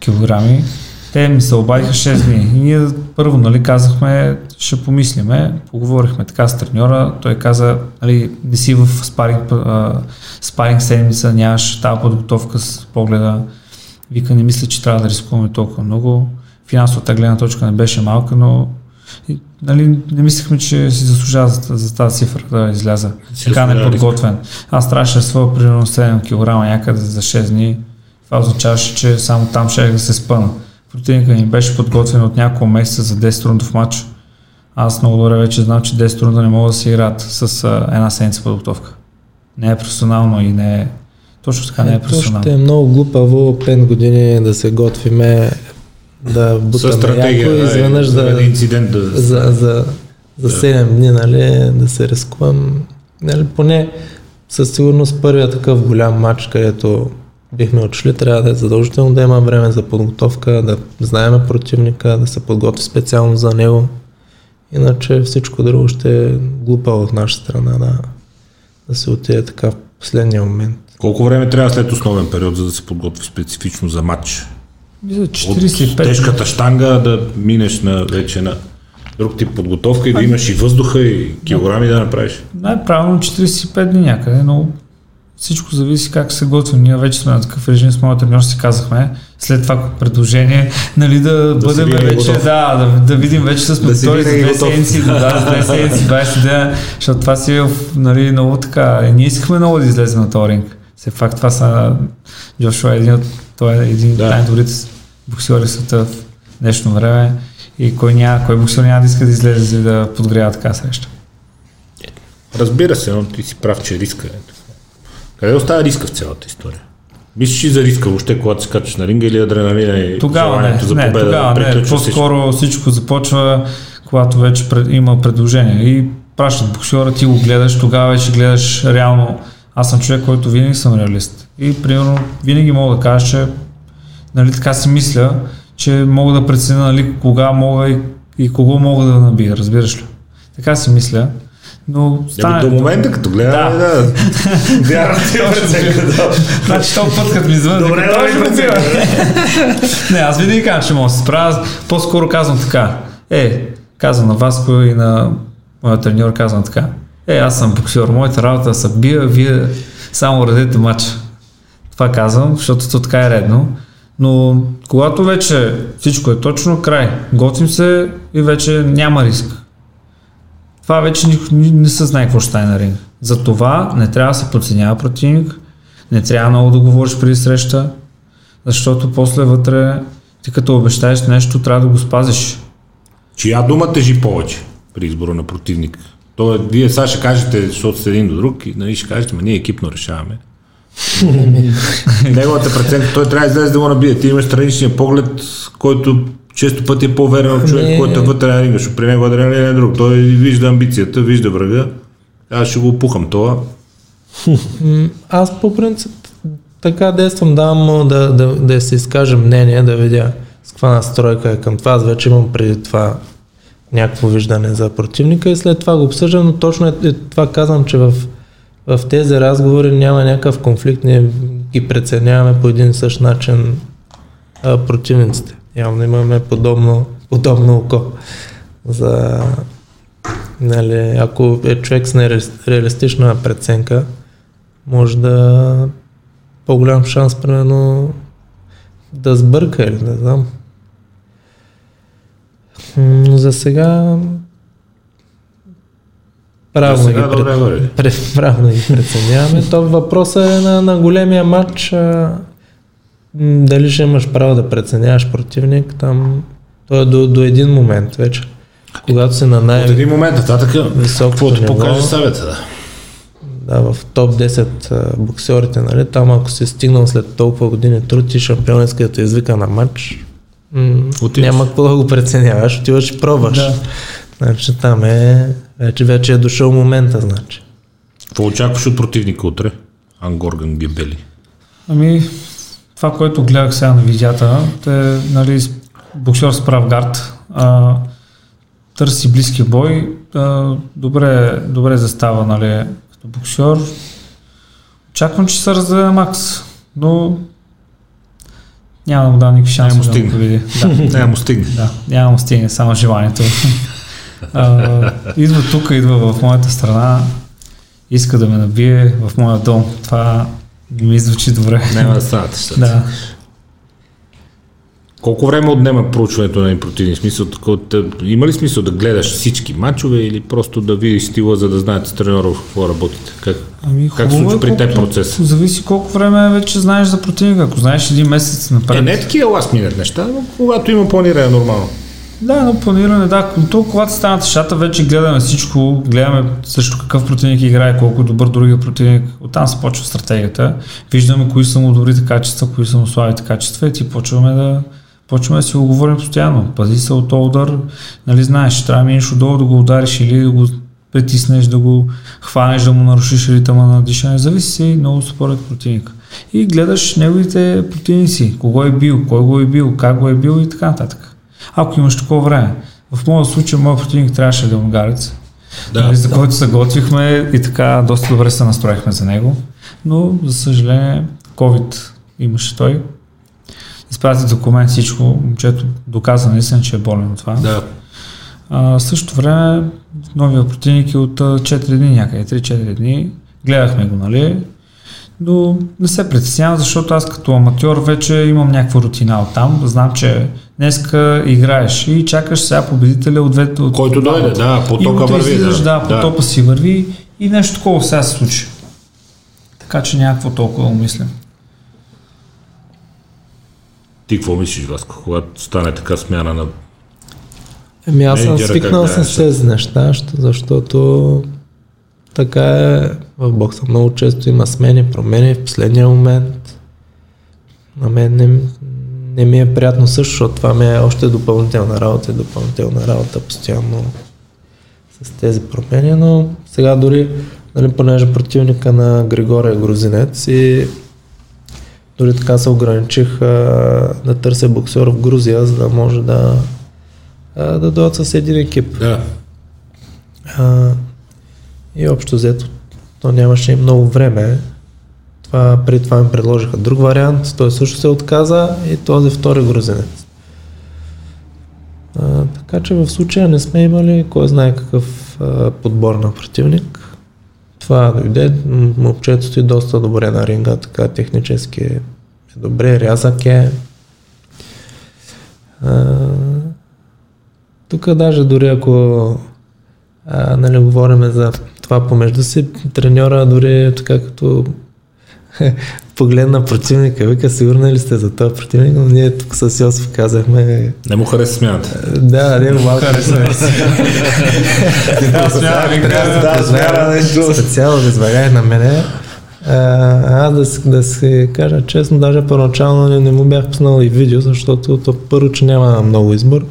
килограми. Те ми се обадиха 6 дни. И ние първо нали, казахме, ще помислиме, поговорихме така с треньора. Той каза, нали, не си в спаринг, а, спаринг седмица, нямаш тази подготовка с погледа. Вика, не мисля, че трябва да рискуваме толкова много. Финансовата гледна точка не беше малка, но и, нали, не мислехме, че си заслужава за, за тази цифра да изляза. Така неподготвен. Аз трябваше да своя примерно 7 кг някъде за 6 дни. Това означаваше, че само там ще да се спъна. Противника ми беше подготвен от няколко месеца за 10 рундов матч. Аз много добре вече знам, че 10 рунда не могат да се играят с а, една седмица подготовка. Не е професионално и не е... Точно така не е ще професионално. е много глупаво 5 години да се готвиме, да бутаме стратегия, яко и да, изведнъж за да, един инцидент да... за, за, за 7 дни, нали, да се рискувам. Нали, поне със сигурност първият такъв голям матч, където бихме отшли, трябва да е задължително да има време за подготовка, да знаеме противника, да се подготви специално за него. Иначе всичко друго ще е глупаво от наша страна да, да се отиде така в последния момент. Колко време трябва след основен период, за да се подготви специфично за матч? Мисля, От 45 тежката штанга да минеш на вече на друг тип подготовка и да имаш и въздуха и килограми да направиш. Най-правилно 45 дни някъде, но всичко зависи как се готвим. Ние вече сме на такъв режим с моят треньор, си казахме, след това предложение, нали да, бъдем винаги вече, готов. да, да, да, видим вече с Да си готови за две седмици, да, за две седмици, [laughs] 20 дена, защото това си е нали, много така. Ние искахме много да излезем на този ринг. Все факт това са Джошуа е един от, той е един от Да. най-добрите боксери в света в днешно време и кой, няма, кой боксер няма да иска да излезе за да подгрява така среща. Разбира се, но ти си прав, че риска е. Къде остава риска в цялата история? Мислиш ли за риска въобще, когато се качаш на ринга или адреналина и Тогава не, за не, победа? тогава не. приключва всичко? По-скоро всичко започва, когато вече пред, има предложение. И пращат боксера, ти го гледаш, тогава вече гледаш реално. Аз съм човек, който винаги съм реалист. И примерно винаги мога да кажа, че нали, така си мисля, че мога да преценя нали, кога мога и, и кого мога да набия, разбираш ли? Така си мисля. Но стане... до момента, като гледаме, да. Да. [laughs] Вярно ти е преценка, да. Значи този път, като ми звънят, Добре, да «Той ми бива». [laughs] Не, аз винаги казвам, че мога да се справя. По-скоро казвам така. Е, казвам на Васко и на моя треньор, казвам така. Е, аз съм боксер, моята работа е да се бия, вие само редете матч. Това казвам, защото то така е редно. Но когато вече всичко е точно, край. Готвим се и вече няма риск. Това вече никой ни- не се знае какво ще стане на ринг. Затова не трябва да се подценява противник, не трябва много да говориш преди среща, защото после вътре ти като обещаеш нещо, трябва да го спазиш. Чия дума тежи повече при избора на противник? То, е- вие сега ще кажете, защото сте един до друг, и нали, ще кажете, ма ние екипно решаваме. [laughs] Неговата преценка, той трябва да излезе да го набие. Ти имаш страничния поглед, който често пъти е по-верен от човек, Не. който е вътре на ринга, защото при него адреналин е друг. Той вижда амбицията, вижда врага. Аз ще го опухам това. Аз по принцип така действам, давам да, да, да се изкаже мнение, да видя с каква настройка е към това. Аз вече имам преди това някакво виждане за противника и след това го обсъждам, но точно е, е това казвам, че в, в тези разговори няма някакъв конфликт, ние ги преценяваме по един и същ начин а, противниците. Явно имаме подобно, подобно око. За, нали, ако е човек с нереалистична преценка, може да по-голям шанс, примерно, да сбърка или не знам. М, За сега правилно, сега ги, пред, пред, правилно ги преценяваме. То въпросът е на, на големия матч. А, дали ще имаш право да преценяваш противник, там то е до, до един момент вече. Когато си на От най- един момент нататък, Високото какво ти ниво. покаже съвета? Да. да, в топ 10 а, боксерите, нали, там ако си стигнал след толкова години труд и шампион иска да те извика на матч, м- Отиваш. няма какво да го преценяваш, отиваш и пробваш. Да. Значи там е, вече, вече е дошъл момента, значи. Какво очакваш от противника утре? Ангорган Гебели. Ами, това, което гледах сега на видеята, е нали, боксер с прав гард, а, търси близки бой, а, добре, добре застава нали, като боксер. Очаквам, че се раздаде Макс, но няма да му дам никакви шанси Няма му да стигне. го победи. [laughs] Да, Не, му стигне. да, няма да му стигне, само желанието. а, идва тук, идва в моята страна, иска да ме набие в моя дом. Това ми звучи добре. Няма да станат нещата. Да. Колко време отнема проучването на един противник? Смисъл, има ли смисъл да гледаш всички матчове или просто да видиш стила, за да знаете с тренера какво работите? Как, Ами, как се хубаво случва е, при теб процес? Зависи колко време вече знаеш за противника. Ако знаеш един месец напред. Е, не е такива ласт минат неща, но когато има планиране нормално. Да, но планиране, да. То, когато станат нещата, вече гледаме всичко, гледаме също какъв противник играе, колко е добър другия противник. Оттам се почва стратегията. Виждаме кои са му добрите качества, кои са му слабите качества и ти почваме да почваме да си го говорим постоянно. Пази се от този удар, нали знаеш, трябва да минеш отдолу да го удариш или да го притиснеш, да го хванеш, да му нарушиш ритъма на дишане. Зависи си много според противника. И гледаш неговите противници, кого е бил, кой го е бил, как го е бил и така нататък. Ако имаш такова време. В моя случай, моят противник трябваше да е унгарец, Да, нали, за който се готвихме и така доста добре се настроихме за него. Но, за съжаление, COVID имаше той. Изпрати документ всичко, момчето доказа наистина, че е болен от това. да. А, в същото време, новия противник е от а, 4 дни някъде, 3-4 дни. Гледахме го, нали? Но не се притеснявам, защото аз като аматьор вече имам някаква рутина от там. Знам, че днеска играеш и чакаш сега победителя от двете. От Който дойде, да, потока върви. излизаш, Да, да, потопа си върви и нещо такова сега се случи. Така че някакво толкова умислям. Ти какво мислиш, Васко, когато стане така смяна на... Еми аз съм свикнал с гледаш? тези неща, защото така е в бокса. Много често има смени, промени в последния момент. На мен не, не ми е приятно също, защото това ми е още допълнителна работа и допълнителна работа постоянно с тези промени, но сега дори, нали, понеже противника на Григория Грузинец и дори така се ограничих а, да търся боксер в Грузия, за да може да, а, да дойдат с един екип. Да. А, и общо взето, то нямаше и много време. Това, при това ми предложиха друг вариант, той също се отказа и този втори грузинец. А, така че в случая не сме имали кой знае какъв а, подбор на противник. Това дойде, момчето стои доста добре на ринга, така технически е добре, рязък е. Тук даже дори ако а, нали, говорим за това помежду си, треньора дори така като [laughs] погледна противника, вика, сигурни ли сте за този противник, но ние тук с Йосиф казахме, Не му хареса смяната. да, не, малко специално да изваляй на мене. А, аз да, да си кажа честно, даже първоначално не, не му бях пуснал и видео, защото то първо, че няма много избор.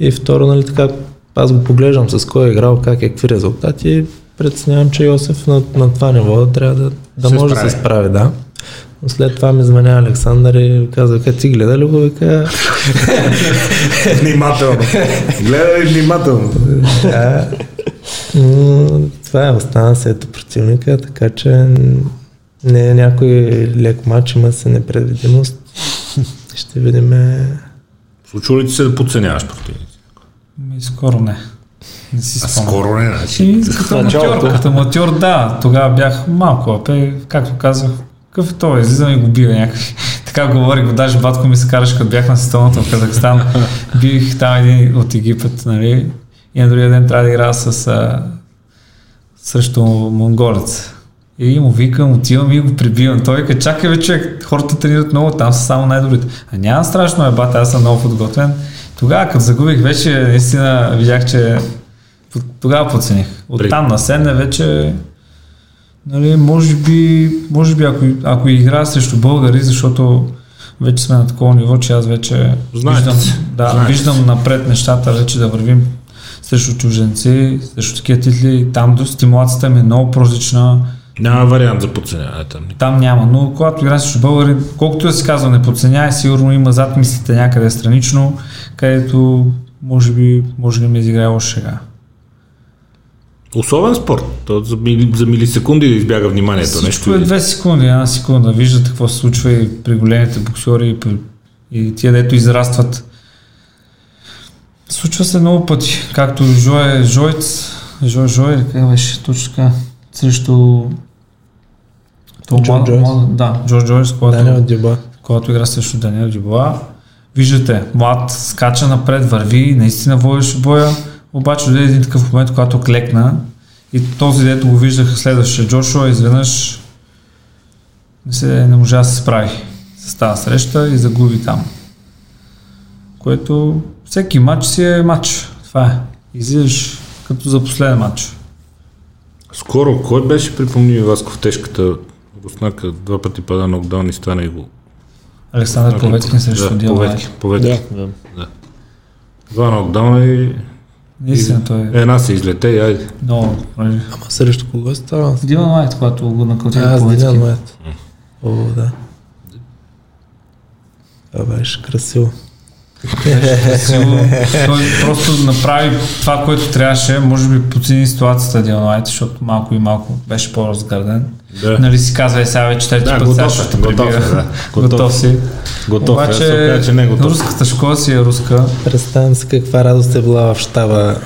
И второ, нали така, аз го поглеждам с кой е играл, как е, какви резултати преценявам, че Йосиф на, на това ниво трябва да, да Се може да справи. се справи, да. Но след това ми звъня Александър и казва, ти гледа ли го? Вика, [laughs] Внимателно. Гледай внимателно. да. Но това е, остана се ето противника, така че не е някой лек матч, има се непредвидимост. Ще видим. Случва ли ти се да подценяваш противници? Скоро не. Не си А спомням. скоро не, значи. Като аматьор, като аматьор, да. Тогава бях малко апе, както казах, какъв е той, излизам и го бия някакви. [laughs] Така говорих, го даже батко ми се караше, като бях на системата в Казахстан. [laughs] Бих там един от Египет, нали? И на другия ден трябва да играя с, а, срещу монголец. И му викам, отивам и го прибивам. Той вика, чакай бе човек, хората тренират много, там са само най-добрите. А няма страшно е, бат, аз съм много подготвен. Тогава, като загубих, вече наистина видях, че тогава подцених. От там на седне вече, нали, може би, може би ако, ако играя срещу българи, защото вече сме на такова ниво, че аз вече Знаете виждам, да, Знаете виждам напред нещата, вече да вървим срещу чужденци, срещу такива титли. Там до стимулацията ми е много прозична. Няма вариант за подценяване там. Там няма, но когато играеш срещу българи, колкото да си казва, не подценяй, сигурно има зад мислите някъде странично, където може би може да ми изиграе още сега. Особен спорт. То за, мили, за милисекунди да избяга вниманието. Всичко нещо е две секунди, една секунда. Виждате какво се случва и при големите боксери и, при, и тия, дето израстват. Случва се много пъти. Както Жой, Жойц, Жой, Жой, или как беше точно така, срещу... Джо Джойс. Да, Джо Джойс, който, Даниел Дюба. когато игра срещу Даниел Дюбоа. Виждате, млад скача напред, върви, наистина водеше боя, обаче дойде един такъв момент, когато клекна и този, дето го виждаха следващия Джошуа, изведнъж не, се, не можа да се справи с тази среща и загуби там. Което всеки матч си е матч. Това е. Излизаш като за последен матч. Скоро, кой беше, припомни ми Васко, в тежката Руснака, два пъти пада нокдаун и стана и го. Александър Поветкин срещу да, Диал Поветки. Поветки. Да. Два нокдауна и Наистина той е една се излете и айде. много. понеже- Ама срещу кого става? Дилан Лайт, когато го накълтя Аз Поветкин. Дилян Уайт. О, да. Това беше красиво. [laughs] Той просто направи това, което трябваше. Може би подцени ситуацията Дилан Лайт, защото малко и малко беше по-разграден. Да. Нали си казва, е сега вече трети Да, път сега готов е, ще готов е, да. [laughs] Готов, Готов. си. Готов е, се Обаче, оказа, че не е готов. руската школа си е руска. Представям си каква радост е била в щаба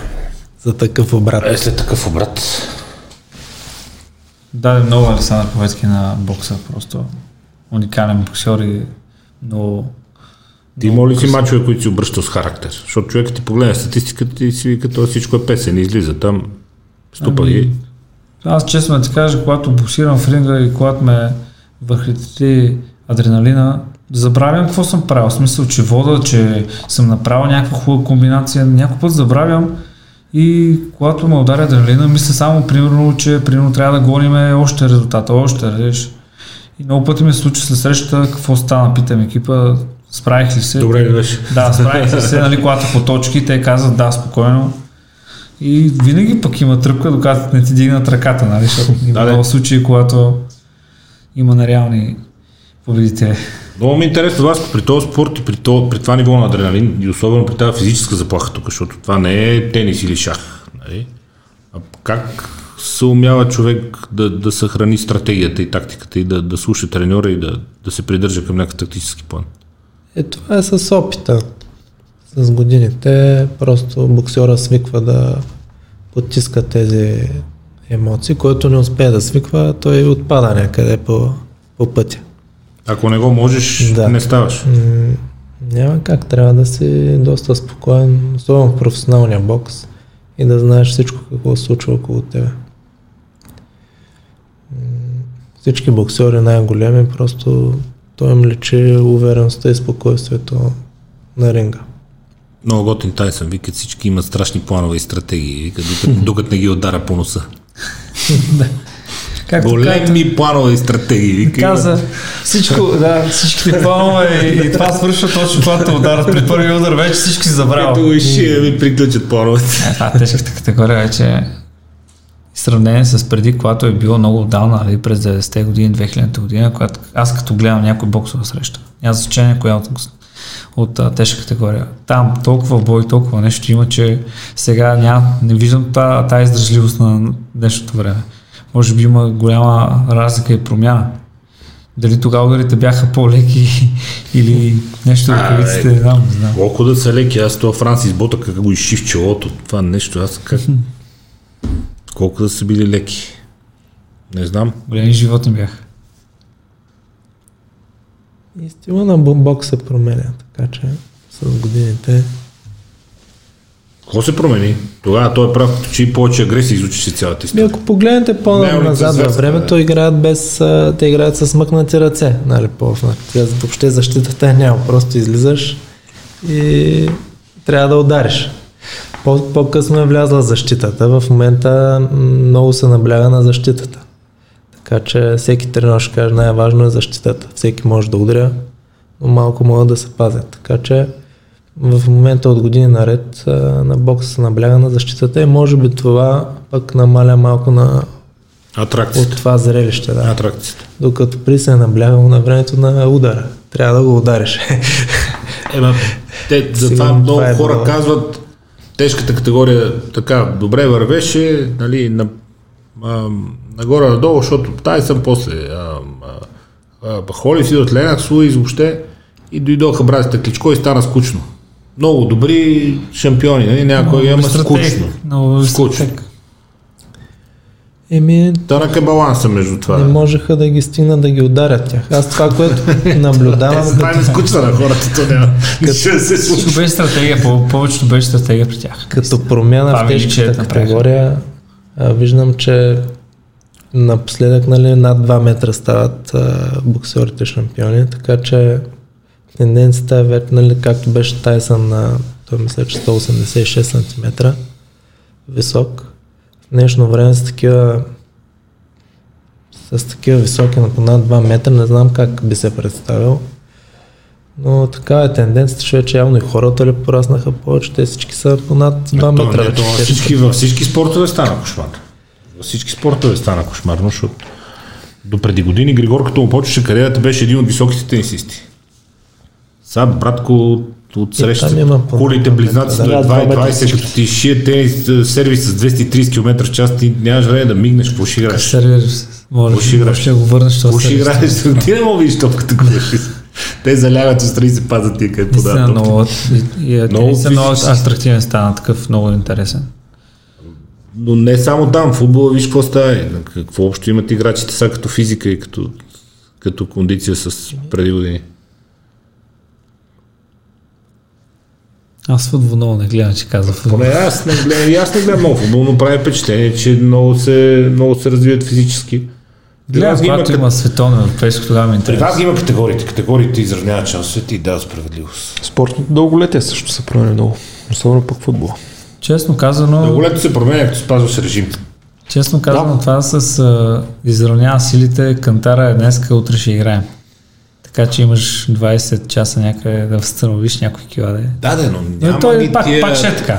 за такъв обрат. Е, след такъв обрат. Даде много Александър Поветки на бокса, просто уникален боксер и много... Ти има ли си мачове, които си обръщал с характер? Защото човек ти погледне статистиката и си вика, това всичко е песен, излиза там, ступа Ами, ги. Аз честно ти кажа, когато боксирам в ринга и когато ме върхлети адреналина, забравям какво съм правил. В смисъл, че вода, че съм направил някаква хубава комбинация. Някой път забравям и когато ме ударя адреналина, мисля само, примерно, че примерно трябва да гоним още резултата, още, разбираш. И много пъти ми се случи след срещата, какво стана, питам екипа, справих ли се? Добре ли беше? Да, справих ли се, нали, когато по точки, те казват да, спокойно. И винаги пък има тръпка, докато не ти дигнат ръката, нали, защото има Да, да. много случаи, когато има нереални победители. Много ми е интересно вас при този спорт и при, то, при това ниво на адреналин и особено при тази физическа заплаха тук, защото това не е тенис или шах. Нали? А как се умява човек да, да съхрани стратегията и тактиката и да, да слуша треньора и да, да се придържа към някакъв тактически план? Е, това е с опита. С годините просто боксера свиква да потиска тези емоции, който не успее да свиква, той отпада някъде по, по пътя. Ако не го можеш, Да. не ставаш. Няма как, трябва да си доста спокоен, особено в професионалния бокс и да знаеш всичко какво се случва около тебе. Всички боксери най-големи, просто той им личи увереността и спокойствието на ринга. Много готин Тайсън, вика всички имат страшни планове и стратегии, вика, докато, [laughs] докато не ги удара по носа. [laughs] Както Големи планове и стратегии, вика. каза, всичко, да, всичките планове и, и това свършва точно когато ударят при първи удар, вече всички си забравят. Като ще ми приключат плановете. Е, това е тежката категория вече. в сравнение с преди, когато е било много отдавна, нали, през 90-те години, 2000-та година, когато аз като гледам някой боксова среща, няма значение коя от, от а, тежка категория. Там толкова бой, толкова нещо има, че сега няма, не виждам тази, издържливост на днешното време. Може би има голяма разлика и промяна. Дали тогава ударите бяха по-леки [laughs] или нещо А, ръкавиците, е. не знам, не знам. Колко да са леки, аз това Франсис Бота как го изши в челото, това нещо, аз как... [laughs] Колко да са били леки. Не знам. Големи животни бяха. И стила на бо- бокс се променя, така че с годините Какво се промени? Тогава той е прав, като че и повече агресия изучи си цялата история. ако погледнете по-назад във времето, да. играят без, те играят с мъкнати ръце, нали, по въобще защитата е няма, просто излизаш и трябва да удариш. По- по-късно е влязла защитата, в момента много се набляга на защитата. Така че всеки тренер ще каже, най-важно е защитата. Всеки може да удря, но малко могат да се пазят. Така че в момента от години наред на бокса се набляга на защитата и може би това пък намаля малко на, от Атракцията. това зрелище. Да. Атракцията. Докато при се е наблягало на времето на удара. Трябва да го удариш. [laughs] Ема, те, за Сигурно това много е хора било. казват, тежката категория така добре вървеше, нали, на, а, нагоре-надолу, защото Тайсън после а, а, а, Холи си от Ленакс, Луис въобще и дойдоха братята Кличко и стана скучно. Много добри шампиони, нали? някой има скучно. Много Скучно. Еми, Тънък е баланса между това. не можеха да ги стигнат да ги ударят тях. Аз това, което наблюдавам, Това е скучно на хората, то няма. Всичко беше стратегия, по- повечето беше стратегия при тях. като промяна в тежката категория, виждам, че напоследък нали, над 2 метра стават а, боксерите шампиони, така че тенденцията е вече, нали, както беше Тайсън на, той мисля, че 186 см висок. В днешно време с такива с такива високи на по над 2 метра, не знам как би се представил. Но така е тенденцията, че вече явно и хората ли пораснаха повече, те всички са по над 2 То, метра. не, вече. то всички, във всички спортове стана кошмар. Във всички спортове стана кошмарно, защото до преди години Григор, като му почваше кариерата, беше един от високите тенисисти. Сега, братко, от среща, по- кулите близнаци до да, 2,20, всички. като ти шие тенис, е, сервис с 230 км в час, ти нямаш време да мигнеш, какво ще играеш? Сервер, може ще играеш? ще го върнеш, това ще играеш? [laughs] Ти не мога видиш топката, ще- Те залягат отстрани се пазят тия, къде подават много, топките. и, и, Много много, много физически. атрактивен стана, такъв много интересен. Но не само там, футбола виж какво става. Какво общо имат играчите сега като физика и като, като кондиция с преди години. Аз футбол много не гледам, че казва футбол. Поне аз не гледам, и аз не гледам много футбол, но прави впечатление, че много се, много се развиват физически. Гледам, има, когато кат- има световно европейско, тогава ми е при вас има категориите. Категориите изравняват шансовете и дава справедливост. Спортното дълголетие също се променя много. Особено пък футбола. Честно казано, Много лето се променя, като спазваш режим. честно казано, това с а, изравнява силите, кантара е днеска, утре ще играем. Така че имаш 20 часа някъде да възстановиш някой кила. Да, е. Да, да, но но няма той ги пак, тия, пак ще е така.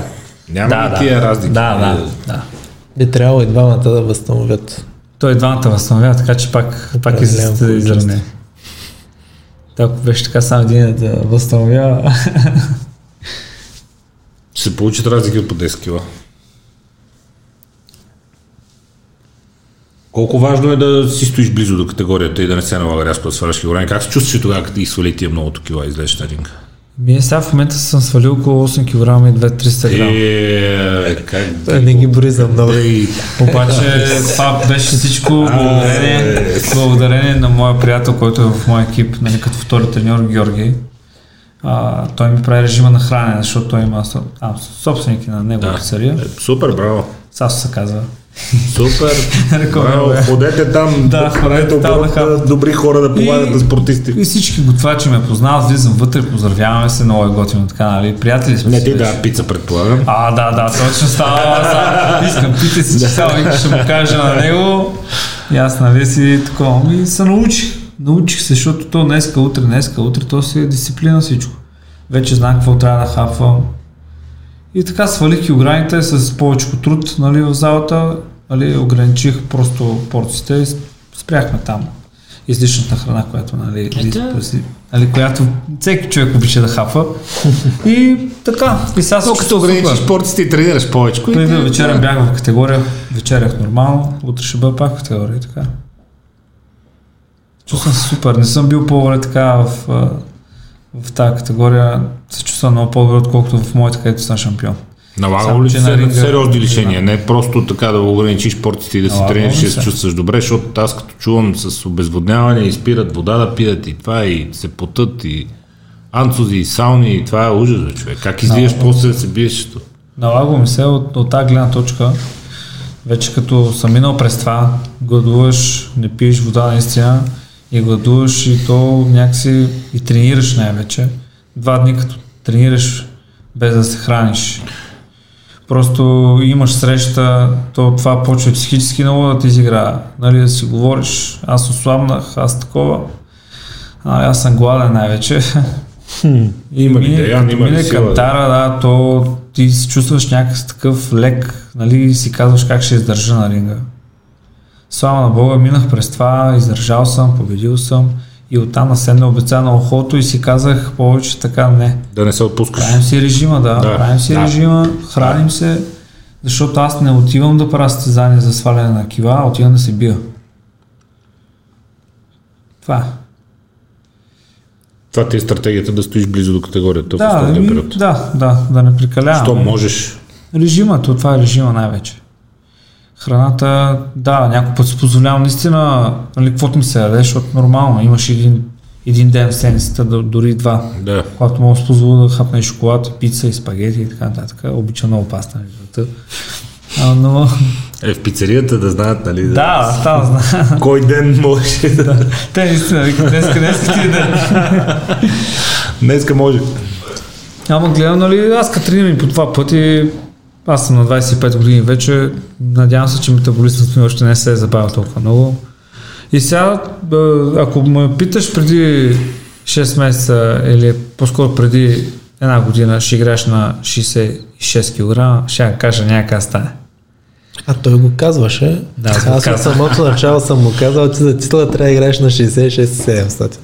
няма да, да. тия разлики. Да, да, да. Би трябвало и двамата да възстановят. Той двамата възстановява, така че пак, пак излизате да изравне. Ако беше така само един да възстановява, [laughs] Ще се получат разлики от по 10 кила. Колко важно е да си стоиш близо до категорията и да не се налага рязко да сваляш килограми? Как се чувстваш тогава, като ти свали тия многото кила и излезеш на ринга? Ние сега в момента съм свалил около 8 кг и 2-300 грама. Е, как Той не ги брои за много. Обаче това беше всичко благодарение, благодарение на моя приятел, който е в моя екип, нали, като втори треньор Георги. А, той ми прави режима на хранене, защото той има а, собственики на него Да. пицария. Е, супер, браво. Сасо се казва. Супер. [laughs] Браво. Ходете там. Да, ходете там хап. Добри хора да помагат на спортисти. И всички готвачи ме познават, влизам вътре, поздравяваме се, много е готино, така, нали? Приятели сме Не ти да пица, предполагам. А, да, да, точно става. [laughs] Аз искам, питай си, че само ще му кажа на него. И аз, нали си, такова. Ми се научих. Научих се, защото то днеска, утре, днеска, утре, то си е дисциплина всичко. Вече знам какво трябва да хапвам. И така свалих килограмите с повече труд нали, в залата нали, ограничих просто порциите и спряхме там излишната храна, която, нали, Ето. нали, която всеки човек обича да хапа. И така, и сега се Но като ограничиш спортите и тренираш повече. Преди да вечеря бях в категория, вечерях нормално, утре ще бъда пак в категория и така. Чувствам се супер, не съм бил по-добре така в, в тази категория, се чувствам много по-добре, отколкото в моята, където съм шампион. Налага Само, ли се на ринга- сериозни лишения? Не просто така да ограничиш спортите и да си Налага тренираш и да се се. чувстваш добре, защото аз като чувам с обезводняване и спират вода да пият и това и се потът и анцузи и сауни и това е ужас, бе, човек. Как излияш Налага. после да се биеш? то? Налага ми се от, от тази гледна точка, вече като съм минал през това, гладуваш, не пиеш вода наистина и гладуваш и то някакси и тренираш най-вече. Два дни като тренираш без да се храниш. Просто имаш среща, то това почва психически много да ти изиграе. Нали, да си говориш, аз ослабнах, аз такова. А, аз съм гладен най-вече. Има ли Деян, има ли сила, кантара, да, то ти се чувстваш някакъв такъв лек, нали, и си казваш как ще издържа на ринга. Слава на Бога, минах през това, издържал съм, победил съм и оттам на седна обеца на ухото и си казах повече така не. Да не се отпускаш. Правим си режима, да, Да, правим си да. режима, храним се, защото аз не отивам да правя състезание за сваляне на кива, а отивам да се бия. Това. Това ти е стратегията да стоиш близо до категорията в Да, основния ами, период. да, да, да не прекалявам. Що можеш? Режима, то това е режима най-вече. Храната, да, някой път си позволявам наистина, нали, каквото ми се яде, защото нормално, имаш един, един ден в седмицата, дори два, Да. когато мога да си позволя да хапна и шоколад, и пица, и спагети и така нататък. Обичам много паста. А, но, Е, в пицарията да знаят, нали? да, става, знам. Кой ден можеш да... Те наистина, викат, днеска, днеска ти е ден. Днеска може. Ама гледам, нали, аз като тренирам и по това пъти, аз съм на 25 години вече, надявам се, че метаболизмът ми още не се е забавил толкова много. И сега, ако ме питаш преди 6 месеца или по-скоро преди една година ще играеш на 66 кг, ще кажа няма как да стане. А той го казваше. Да, аз го от казва. самото начало съм му казал, че за титла трябва да играеш на 66-700.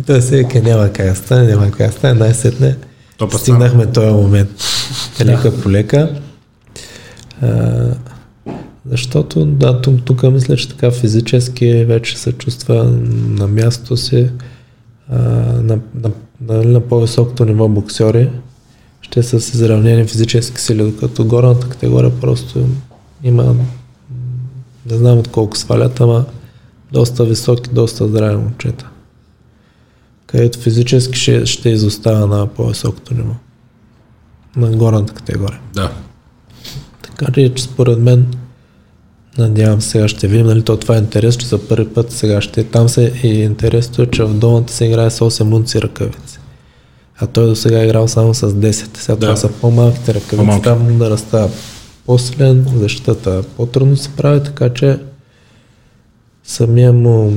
И той се вика, няма как да стане, няма как да стане, най-сетне. Стигнахме този момент. Лека по лека. Защото, да, тук, тук мисля, че така физически вече се чувства на място си а, на, на, на, на по-високото ниво боксери. Ще са с изравнени физически сили, докато горната категория просто има не знам от колко свалят, ама доста високи, доста здрави момчета. Където физически ще, ще изостава на по-високото ниво. На горната категория. Да. Така че според мен надявам се, сега ще видим, нали, то това е интерес, че за първи път сега ще там се и интересното е, че в долната се играе с 8 унци ръкавици. А той до сега е играл само с 10. Сега Да. това са по-малките ръкавици, По-малки. там да растава по-силен, защитата по-трудно се прави, така че самия му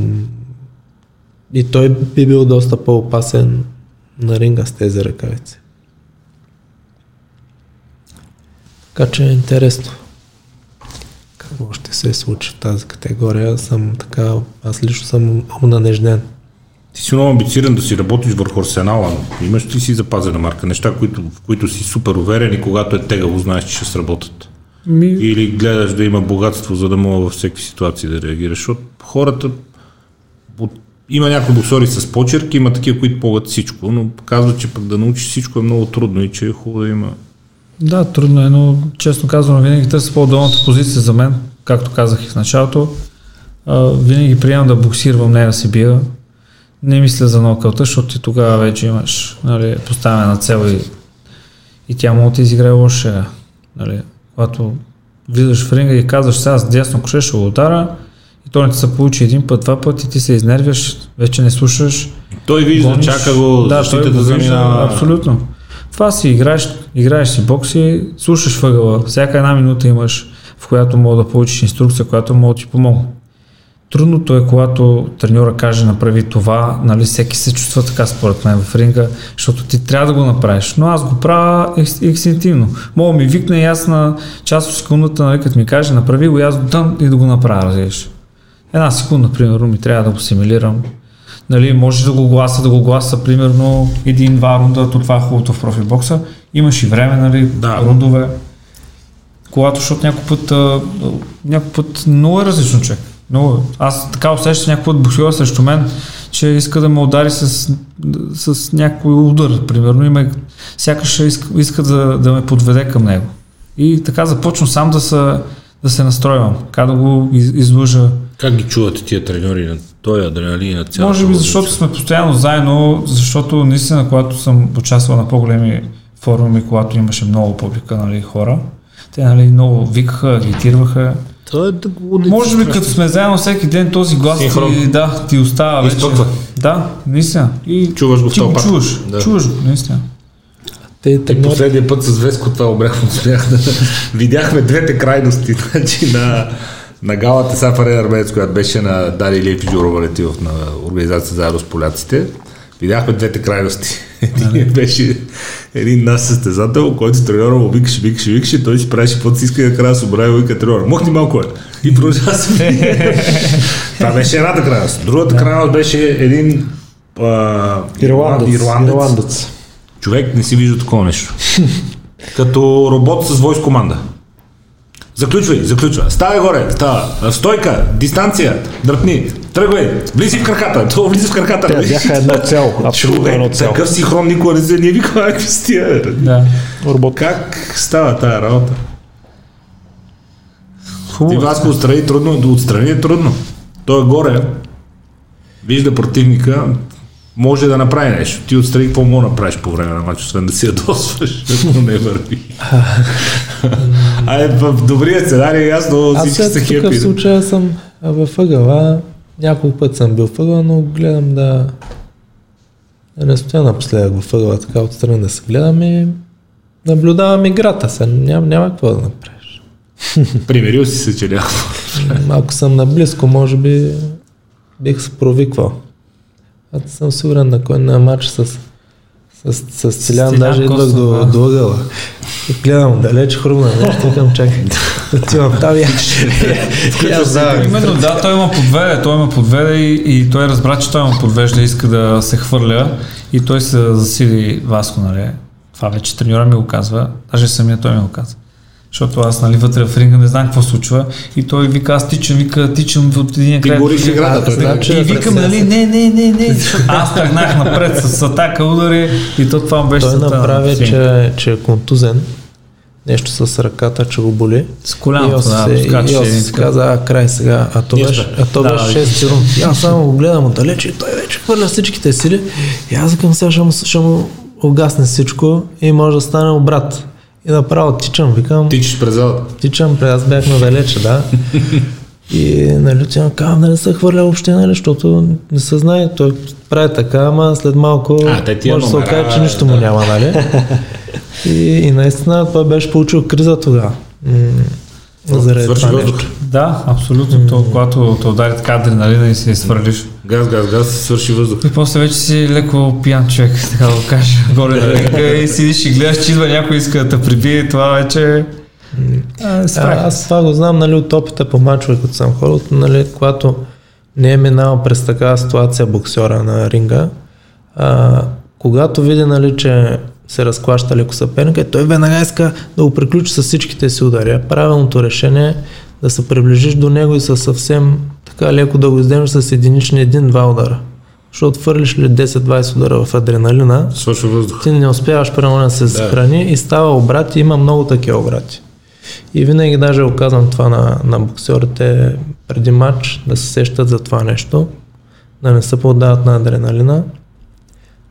и той би бил доста по-опасен на ринга с тези ръкавици. Така че е интересно. Какво ще се случи в тази категория? Съм така, аз лично съм унанежден. Ти си много амбициран да си работиш върху арсенала. но Имаш ли си запазена марка? Неща, които, в които си супер уверен и когато е тегаво, знаеш, че ще сработят. Ми, Или гледаш да има богатство, за да мога във всеки ситуации да реагираш. Защото хората... от- Има някои боксори с почерк, има такива, които могат всичко, но казват, че пък да научиш всичко е много трудно и че е хубаво да има. Да, трудно е, но честно казвам, винаги търся по-долната позиция за мен, както казах и в началото. А, винаги приемам да боксирам, не да се бия. Не мисля за нокаута, защото ти тогава вече имаш нали, поставена цел и, и тя може да ти изиграе лоша. Нали, когато влизаш в ринга и казваш сега с дясно коше ще го удара и то не ти се получи един път, два пъти, ти се изнервяш, вече не слушаш, Той вижда, гониш. чака го, да, защитата заминава. Абсолютно. Това си играеш, играеш си бокси, слушаш въгъла. Всяка една минута имаш, в която мога да получиш инструкция, която мога да ти помогне. трудното е, когато треньора каже направи това, нали, всеки се чувства така според мен в ринга, защото ти трябва да го направиш. Но аз го правя инстинктивно. Мога ми викне и аз част от секундата, нали, като ми каже направи го аз дам и да го направя, разбираш. Една секунда, примерно, ми трябва да го симулирам. Нали, може да го гласа, да го гласа, примерно, един-два рунда, то това е хубавото в профилбокса. Имаш и време, нали, Да. рундове. Когато, защото някой път, а, някой път много е различно човек. Много. е. Аз така усещам някой път боксера срещу мен, че иска да ме удари с, с някой удар, примерно, и ме, сякаш иска, иска да, да ме подведе към него. И така започвам сам да се, да се настройвам, как да го из, излъжа. Как ги чувате тия треньори на този адреналин на цялата Може би защото сме постоянно заедно, защото наистина, когато съм участвал на по-големи форуми, когато имаше много публика, нали, хора, те нали, много викаха, агитирваха. Това е да го не Може би като сме заедно всеки ден, този глас Синхрон. ти, да, ти остава вече. Изпъква. Да, наистина. И Чуваш го в ти го тълпата. чуваш. Да. Чуваш го, наистина. Те И треньори, последния път с Веско това обрях от смях. [laughs] Видяхме двете крайности. [laughs] Значи на, на галата Сафаре Армеец, която беше на Дали Илиев и Джуро на организация заедно с поляците. Видяхме двете крайности. [laughs] Един беше един нас състезател, който треньора му викаше, викаше, викаше, той си правеше каквото си иска и накрая се обрави и вика треньора. Мохни малко е. И продължава да [laughs] се. Това беше едната крайност. Другата крайност беше един а, Ирландец. ирландец. Ирландец. Човек не си вижда такова нещо. Като робот с войс команда. Заключвай, заключвай. Ставай горе, става. Стойка, дистанция, дръпни, тръгвай, влизи в краката. [laughs] То влиза в краката. Те бяха едно цяло. Абсолютно едно цяло. такъв синхрон никога не се ние викаме, [laughs] какви сте? Да. Робот. Как става тая работа? Ти Хубаво. Васко отстрани трудно, да отстрани е трудно. Той е горе, вижда противника, може да направи нещо. Ти отстрани какво мога да направиш по време на матч, освен да си ядосваш, ако [laughs] не върви. Ай, в добрия сценарий е ясно, аз всички са хепи. такъв случай съм във ъгъла. Няколко път съм бил в ъгъла, но гледам да, не стоя напоследък в ъгъла, така отстрани да се гледам и наблюдавам играта. Сега ням, няма какво да направиш. [laughs] Примерил си се, че няма. Ако съм наблизко, може би бих се провиквал. Аз съм сигурен на кой на матч с, с, с, с Целян даже идвах до, до ъгъла. И гледам далеч хрумна, нещо към чакай. Отивам там и аз. Именно, да, той има подведе, той има подведе и, и той разбра, че той има подвежда и иска да се хвърля и той се засили Васко, нали? Това вече треньора ми го казва, даже самия той ми го казва. Защото аз, нали, вътре в ринга не знам какво случва и той вика, аз тичам, вика, тичам от един Ти край. гориш до другия. играта, той значи И е викам, нали, не, не, не, не, аз тръгнах напред с атака, удари и то това беше Той направи, че, че е контузен. Нещо с ръката, че го боли. С И коляното, да, се- скача и си каза, а край сега. А то беше, а то Да, беше да. шести рунд. И аз само го гледам отдалече и той вече хвърля всичките сили. И аз викам сега ще му, ще му угасне всичко и може да стане обрат. И направо тичам, викам, Тичаш през залата. тичам, пред аз бях надалече, да. И нали, отивам, казвам да не се хвърля въобще, нали, защото не се знае, той прави така, ама след малко А, те тия може да се окаже, че нищо му да. няма, нали? И, и наистина той беше получил криза тогава. Заради това въздух. нещо. Да, абсолютно. То, когато те удари така адреналина и се свърлиш. Газ, газ, газ, свърши въздух. И после вече си леко пиян човек, [laughs] така да го кажа, горе на река и седиш и гледаш, че идва някой иска да те прибие това вече а, е. А, аз това го знам нали, от опита по мачове, като съм ходил, нали, когато не е минал през такава ситуация боксера на ринга, а, когато види, нали, че се разклаща леко съперника, той веднага иска да го приключи с всичките си удари. Правилното решение е да се приближиш до него и със съвсем така леко да го издемеш с единични един-два удара. Защото фърлиш ли 10-20 удара в адреналина, ти не успяваш примерно да се Да. съхрани и става обрати, има много такива обрати. И винаги даже го казвам това на, на боксерите преди матч, да се сещат за това нещо, да не се поддават на адреналина,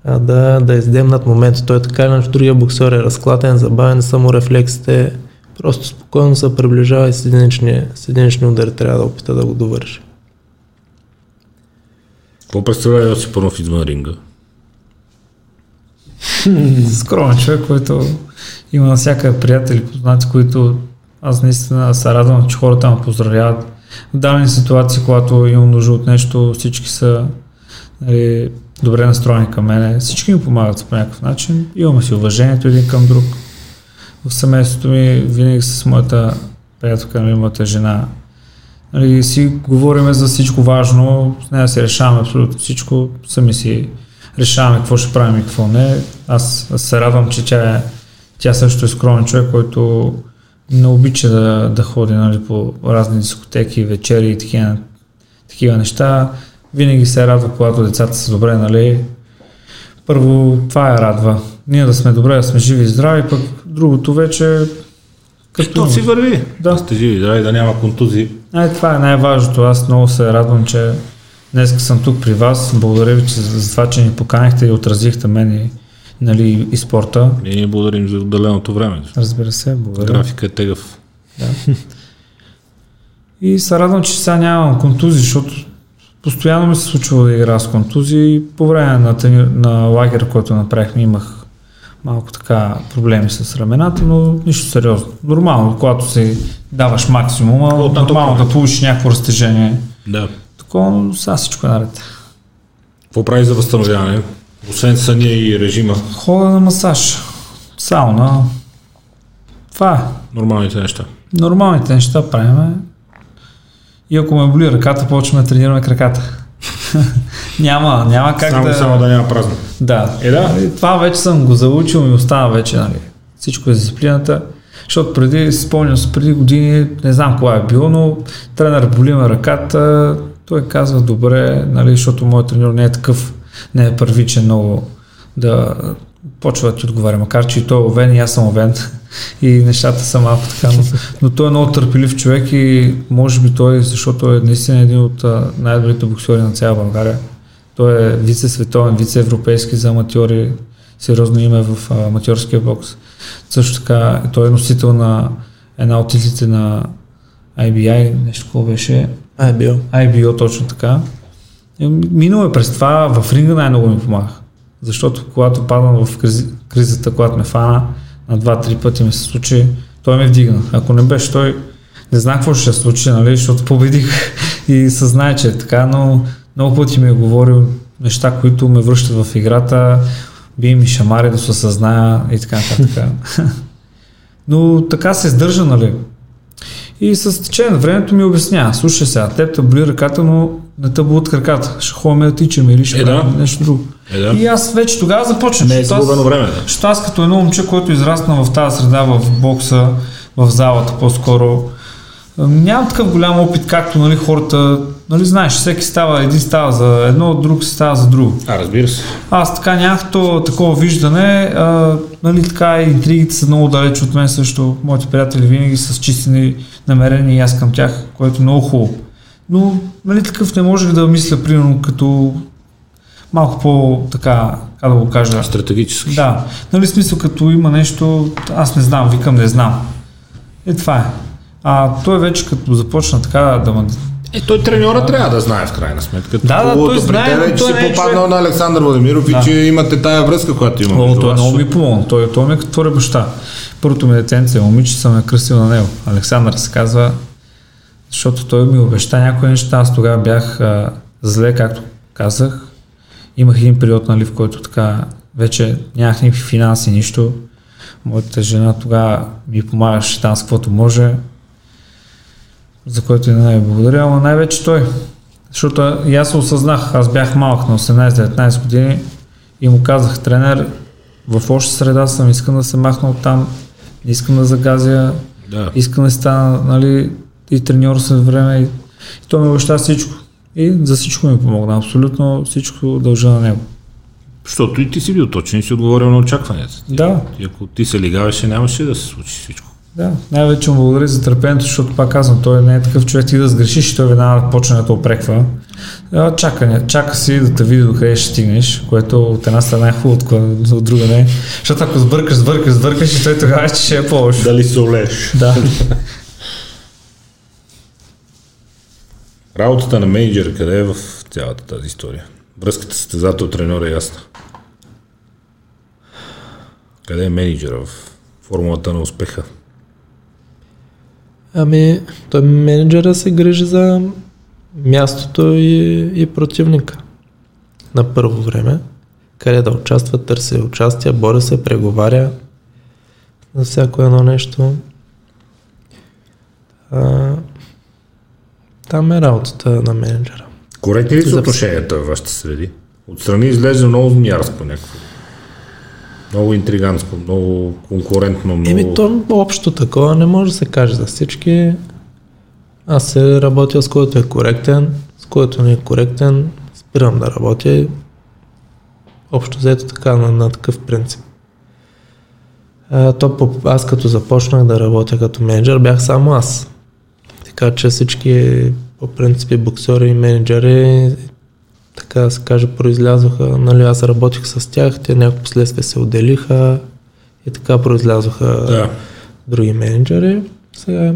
а да, да издемнат момента. Той така или иначе другия боксер е разклатен, забавен са му рефлексите, просто спокойно се приближава и с единични, с единични удари трябва да опита да го довърши. Какво представлява Йосип Панов извън ринга? Скромен човек, който има навсякъде приятели, познати, които аз наистина се радвам, че хората ме поздравяват. в дадени ситуации, когато имам нужда от нещо, всички са нали, добре настроени към мене. Всички ми помагат по някакъв начин. Имаме си уважението един към друг. В семейството ми винаги с моята приятелка, нали, моята жена, нали, си говориме за всичко важно, с нея си решаваме абсолютно всичко, сами си решаваме какво ще правим и какво не. Аз, аз се радвам, че тя, е, тя също е скромен човек, който не обича да, да ходи нали, по разни дискотеки, вечери и такива, такива неща. Винаги се радва, когато децата са добре, нали. Първо, това я радва. Ние да сме добре, да сме живи и здрави, пък другото вече... Като си върви. Да. Да сте живи, здрави, да няма контузии. Ай, това е най-важното. Аз много се радвам, че днес съм тук при вас. Благодаря ви че, за това, че ни поканихте и отразихте мен и, нали, и спорта. Ние ни благодарим за отделеното време. Разбира се, благодаря. Графика е тегъв. И се радвам, че сега нямам контузии, защото постоянно ми се случва да игра с контузии. По време на, трени- на лагера, който направихме, имах малко така проблеми с рамената, но нищо сериозно. Нормално, когато си даваш максимума, От нормално да получиш някакво разтежение. Да. Такова, но сега всичко е наред. Какво прави за възстановяване? Освен съня и режима, Хода на масаж, сауна. Това е. нормалните неща. Нормалните неща правиме. И ако ме боли ръката, почваме да тренираме краката. [laughs] няма, няма как само, да... само да няма празно. Да. Е, да. Това вече съм го заучил и остава вече, нали. Всичко е дисциплината. Защото преди, спомням се, преди години, не знам кога е било, но тренер боли ме ръката, той казва добре, нали, защото моят тренер не е такъв, не е първичен много да почва да ти отговаря, макар че и той е овен и аз съм овен [laughs] и нещата са малко така, но, но той е много търпелив човек и може би той, защото е наистина един от най-добрите боксери на цяла България. Той е вице-световен, вице-европейски за аматьори, сериозно име в аматьорския бокс. Също така той е носител на една от титлите на IBI, нещо такова беше. Бил. IBO точно така. Минало е през това, в ринга най-много ми помага. Защото когато падам в кризата, когато ме фана, на два-три пъти ми се случи, той ме вдигна. Ако не беше той, не знам какво ще се случи, нали, защото победих [laughs] и съзнае, че е така, но много пъти ми е говорил неща, които ме връщат в играта, бие ми шамари да се съзная и така нататък. [laughs] но така се издържа, нали. И с течение на времето ми обясня, слушай сега, теб те боли ръката, но не те болят краката. Ще ходим да тичаме или ще Е, да. нещо друго. Е, да. И аз вече тогава започнах. Не е загубено време. Да. защото аз като едно момче, което израсна в тази среда, в бокса, в залата по-скоро, нямам такъв голям опит, както нали, хората, нали, знаеш, всеки става, един става за едно, друг става за друго. А, разбира се. Аз така нямах то, такова виждане, а, нали, така интригите са много далеч от мен също. Моите приятели винаги са с чистени намерения и аз към тях, което е много хубаво. Но, нали, такъв не можех да мисля, примерно, като малко по, така, как да го кажа, Стратегически. да, нали смисъл като има нещо, аз не знам, викам не знам. Е това е. А той вече като започна така да ме... Е, той треньора трябва да знае в крайна сметка. Да, да, той знае, теб е, но че той си е попаднал човек. на Александър Владимиров Да. и че имате тая връзка, която има О, той много ми помогна. Той, той ми е като втори баща. Първото ми детенце, момиче съм е кръстил на него. Александър се казва, защото той ми обеща някои неща. Аз тогава бях а, зле, както казах. Имах един период, нали, в който така вече нямах никакви финанси, нищо. Моята жена тогава ми помагаше там с каквото може, за което и не най благодаря, но най-вече той. Защото и аз се осъзнах, аз бях малък на 18-19 години и му казах, тренер, в лоша среда съм, искам да се махна от там, не искам да загазя, Да. искам да стана, нали, и треньор след време. И, и той ми обеща всичко. И за всичко ми помогна. Абсолютно всичко дължа на него. Защото и ти си бил точен и си отговорил на очакванията. Да, И ако ти се лигаваше, нямаше да се случи всичко. Да. Най-вече му благодаря за търпението, защото пак казвам, той не е такъв човек, ти да сгрешиш, той веднага почне да те опреква. Чака, чака си да те види докъде ще стигнеш, което от една страна е хубаво, от, друга не. Защото ако сбъркаш, сбъркаш, сбъркаш и той тогава ще е по-лошо. Дали се олееш? Да. [laughs] Работата на менеджера къде е в цялата тази история? Връзката с състезател треньор е ясна. Къде е менеджера в формулата на успеха? Ами, той менеджера се грижи за мястото и, и противника на първо време, къде да участва, търси участие, бори се, преговаря за всяко едно нещо. А, там е работата на менеджера. Коректни ли са отношенията в вашите среди? Отстрани изглежда много змиярско някакво. Много интригантско, много конкурентно, много... Еми, то общо такова не може да се каже за всички. Аз се работя с който е коректен, с който не е коректен, спирам да работя. Общо взето така, на, на такъв принцип. А, то, аз като започнах да работя като менеджер, бях само аз. Така че всички по принципи боксери и менеджери така да се каже, произлязоха, нали, аз работих с тях, те някакво последствие се отделиха и така произлязоха Да. други менеджери. Сега.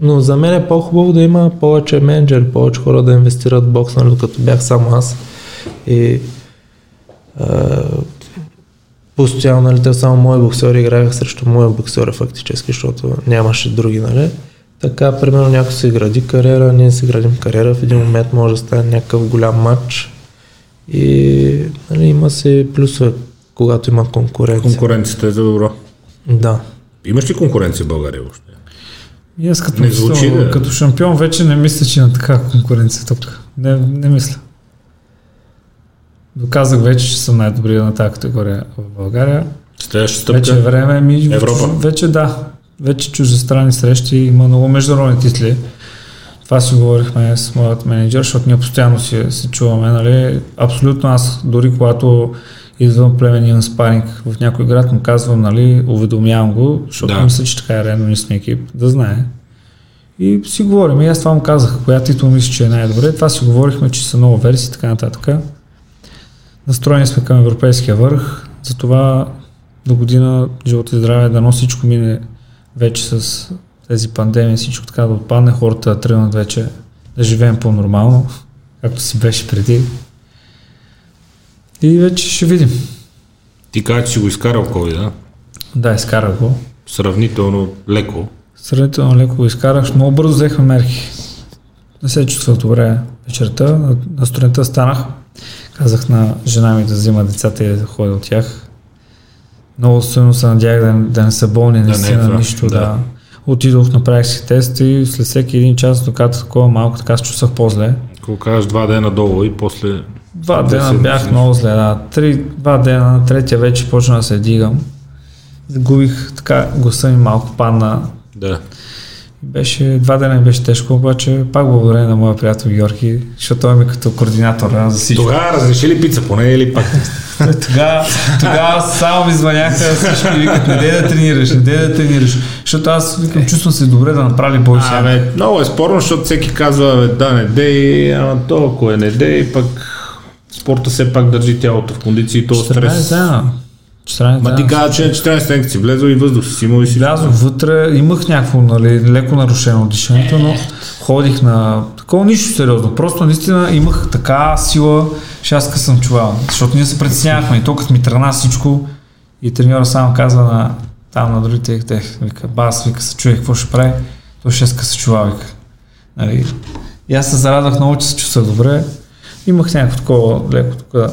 Но за мен е по-хубаво да има повече менеджери, повече хора да инвестират в бокс, нали, докато бях само аз. И а, постоянно, нали, те само мои боксери играеха срещу моя боксера фактически, защото нямаше други, нали. Така, примерно, някой си гради кариера, ние си градим кариера, в един момент може да стане някакъв голям матч и нали, има си плюсове, когато има конкуренция. Конкуренцията е за добро. Да. Имаш ли конкуренция в България въобще? И аз като, Не звучи, да. като шампион вече не мисля, че има такава конкуренция тук. Не, не мисля. Доказах вече, че съм най-добрия на тази категория в България. Следваща стъпка. Вече е време ми... Европа. Вече да. Вече чуждестранни срещи, има много международни титли. Това си говорихме с моят менеджер, защото ние постоянно си, се чуваме, нали? Абсолютно аз, дори когато идвам племен имам спаринг в някой град, му казвам, нали, уведомявам го, защото Да. мисля, че така е сме екип, да знае. И си говорим. И аз това му казах, коя титул мисля, че е най-добре. Това си говорихме, че са много версии така нататък. Настроени сме към европейския върх, затова до година, живота и здраве, дано всичко мине вече с тези пандемии, всичко така да отпадне, хората да тръгнат вече да живеем по-нормално, както си беше преди. И вече ще видим. Ти каза, че си го изкарал COVID, да? Да, изкарах го. Сравнително леко. Сравнително леко го изкарах, много бързо взехме мерки. Не се чувствах добре вечерта. На, на сутринта станах. Казах на жена ми да взима децата и да ходя от тях. Много силно се надях да, да не са болни, не е това, нищо, да. да. Отидох, направих си тест и след всеки един час, докато такова малко, така се чувствах по-зле. Ако кажеш два дена долу и после... Два дена седмици бях много зле, да. Три, два дена, на третия вече почна да се дигам. Загубих така, гласа ми малко падна. Да. Беше, два дена ми беше тежко, обаче пак благодарение на моя приятел Георги, защото той ми е като координатор за всичко. Тогава разреши ли пица поне или пак? Тогава, тогава само ми звъняха всички и викат, не да тренираш, не да тренираш. Защото аз викам, чувствам се добре да направи сега. Абе, много е спорно, защото всеки казва, бе, да, не дей, ама то, ако е не дей, пък спорта все пак държи тялото в кондиции и то 14 стрес. 14 Ма ти каза, че на 14 ден си влезъл и въздух си имал и си. Влязох вътре, имах някакво нали, леко нарушено дишането, но ходих на такова нищо сериозно. Просто наистина имах така сила, къс съм чувал. Защото ние се притеснявахме и то ми тръгна всичко и треньора само каза на там на другите, те, вика, бас, вика, се чуе какво ще прави, то ще се чува, вика. Нали? И аз се зарадвах много, че се чувствах добре. Имах някакво такова леко тук,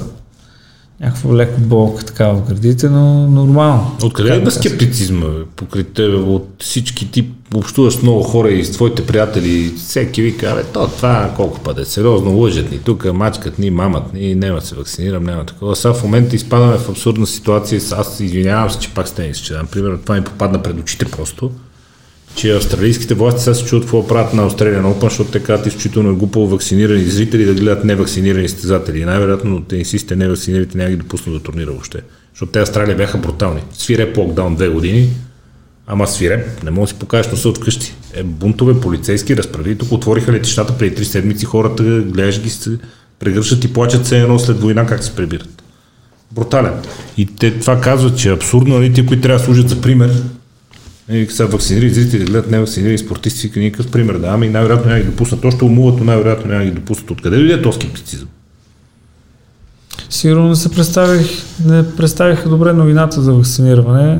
някакво леко болка така в гърдите, но нормално. Откъде е да скептицизма покрай тебе? От всички ти общуваш много хора и с твоите приятели, всеки вика, бе, то това колко пъти е сериозно, лъжат ни тук, мачкат ни, мамат ни, няма се вакцинирам, няма такова. Сега в момента изпадаме в абсурдна ситуация, аз извинявам се, че пак с тенис, че дам пример, това ми попадна пред очите просто, че австралийските власти сега се чуят какво правят на Australian Open, защото те казват изключително е глупо вакцинирани зрители да гледат невакцинирани състезатели. И най-вероятно тенисистите невакцинираните няма ги допуснат до турнира въобще. Защото те Австралия бяха брутални. Свиреп локдаун две години, ама свиреп, не мога да си покажеш носа от къщи. Е, бунтове, полицейски разправи. Тук отвориха летищата преди три седмици, хората, гледаш ги, се прегръщат и плачат се едно след война как се прибират. Брутален. И те това казват, че е абсурдно, нали, те, които трябва да служат за пример, и са вакцинирани зрители, гледат невакцинирани спортисти, никакъв пример да, ами най-вероятно няма ги допуснат. Още умувато най-вероятно няма ги допуснат. Откъде дойде този скептицизъм? Сигурно не се представих, не представиха добре новината за вакциниране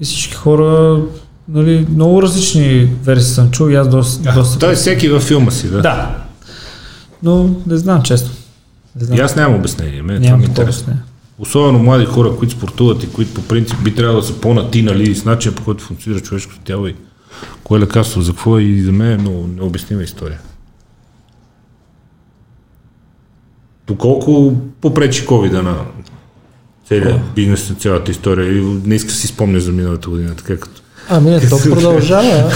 и всички хора нали, много различни версии съм чул и аз доста... доста Той е всеки във филма си, да. Да. Но не знам често. Не знам. И аз нямам обяснение. Това Нямам ми е интересно. обяснение. Особено млади хора, които спортуват и които по принцип би трябвало да са по-натинали с начина по който функционира човешкото тяло и кое лекарство за какво е и за мен е много необяснима история. Доколко попречи ковида на целият бизнес, на цялата история и не иска да си спомня за миналата година, така като Ами не, [laughs] то продължава.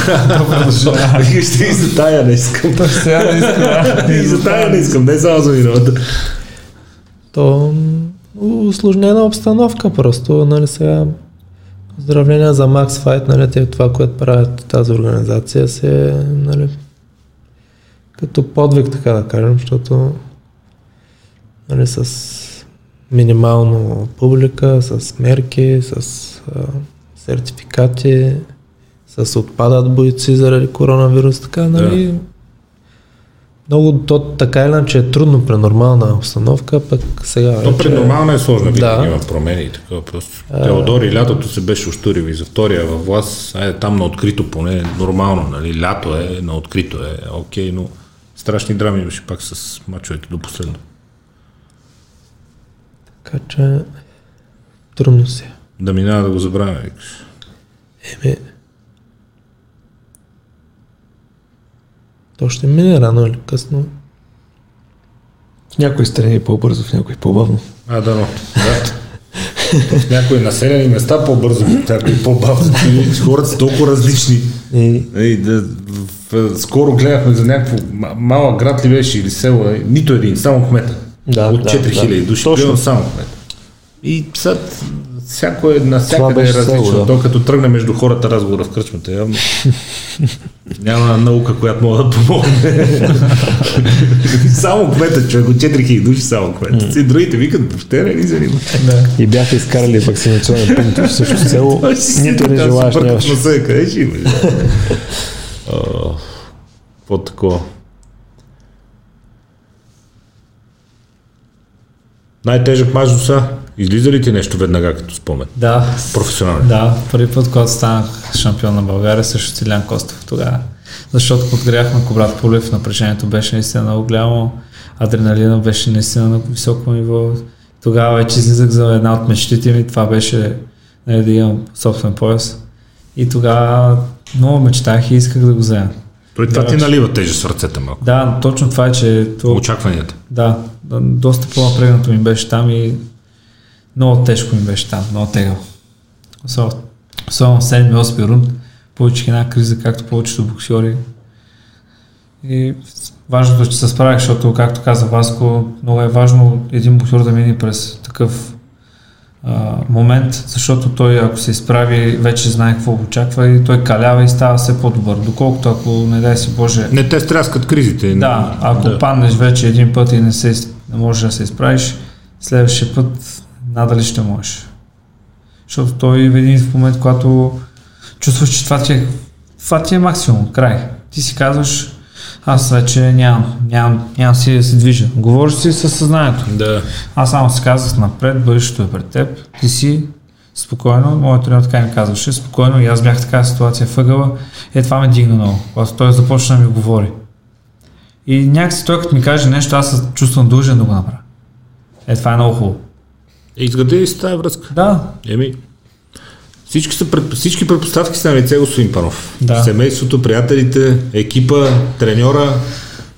Ще и за тая не искам. Сега не искам. И за тая не искам, не само за миналата. То усложнена обстановка просто, нали сега Поздравления за Max Fight, нали, това, което правят тази организация, се, нали, като подвиг, така да кажем, защото нали, с минимално публика, с мерки, с а, сертификати, с отпадат бойци заради коронавирус, така, нали, много, то така или иначе е трудно при нормална обстановка, пък сега То при нормално е сложно, Да. има промени и така. Просто Теодор и лятото се беше ощурил и за втория във власт, айде там на открито поне, нормално, нали, лято е, на открито е, окей, но страшни драми имаше пак с мачовете до последно. Така че трудно си. е. Да минава да го забравя, викаш. Еми, то ще мине рано или късно. В някои страни е по-бързо, в някои по-бавно. А, да, но. Да. В някои населени места по-бързо, в някои по-бавно. [laughs] Хората са толкова различни. И Ей, да, в, скоро гледахме за някакво ма- малък град ли беше или село, е, нито един, само кмета. Да, От да, 4000 да. души, Точно. само кмета. И сега всяко е навсякъде е различно. село, да. Докато тръгне между хората разговора в кръчмата, явно няма наука, която мога да помогне. [laughs] само кмета, човек, от 4000 души само кмета. Си другите викат, въобще не ни занимава. И бяха изкарали вакцинационен пункт в същото село. Нито не желаеш, къде ще има? [laughs] А, Какво такова? Най-тежък мач до сега. Излиза ли ти нещо веднага като спомен? Да, Професионален. да, първи път, когато станах шампион на България, също Стилян Костов тогава. Защото подгряхме Кобрат Полев, напрежението беше наистина много голямо, адреналина беше наистина на високо ниво. Тогава вече излизах за една от мечтите ми, това беше нали, да имам собствен пояс. И тогава много мечтах и исках да го взема. Той това Да, ти налива тежест в ръцете малко. Да, точно това е, че то, Очакванията. да, доста по-напрегнато ми беше там и много тежко ми беше там, много тегаво. Особено особено в 7-8 рунд получих една криза, както повечето боксери. И важното е, че се справях, защото, както каза Васко, много е важно един боксер да мине през такъв а, момент, защото той, ако се изправи, вече знае какво го очаква и той калява и става все по-добър. Доколкото, ако не дай си Боже, Не те стряскат кризите. да, ако да. паднеш вече един път и не, се, не можеш да се изправиш, следващия път надали ще можеш. Защото той в един момент, когато чувстваш, че това ти е, това ти е максимум, край. Ти си казваш, аз вече нямам, нямам, нямам си да се движа. Говориш си със съзнанието. Да. Аз само си казах напред, бъдещето е пред теб, ти си спокойно, моят тренер така ми казваше, спокойно и аз бях в такава ситуация въгъла, е това ме дигна много, когато той започна да ми говори. И някакси той като ми каже нещо, аз се чувствам дължен да го направя. Е, това е много хубаво. Изгради си тази връзка. Да, Еми, всички, са, пред- всички предпоставки са на лице, господин Панов. Да. Семейството, приятелите, екипа, треньора,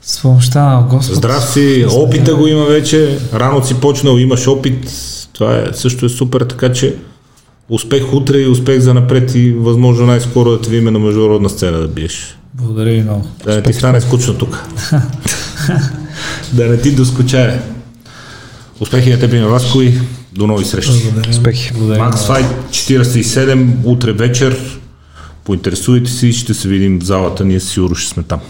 с помощта на Господ. Здрав си, опита го има вече, рано си почнал, имаш опит, това е, също е супер, така че успех утре и успех за напред и възможно най-скоро да те видим на международна сцена да биеш. Благодаря ви много. Да не ти стане скучно тук. [laughs] да не ти доскучае. Успехи на теб и на Васко и до нови срещи. Успехи. Благодаря. Max Fight 47, утре вечер. Поинтересуйте се и ще се видим в залата. Ние сигурно ще сме там.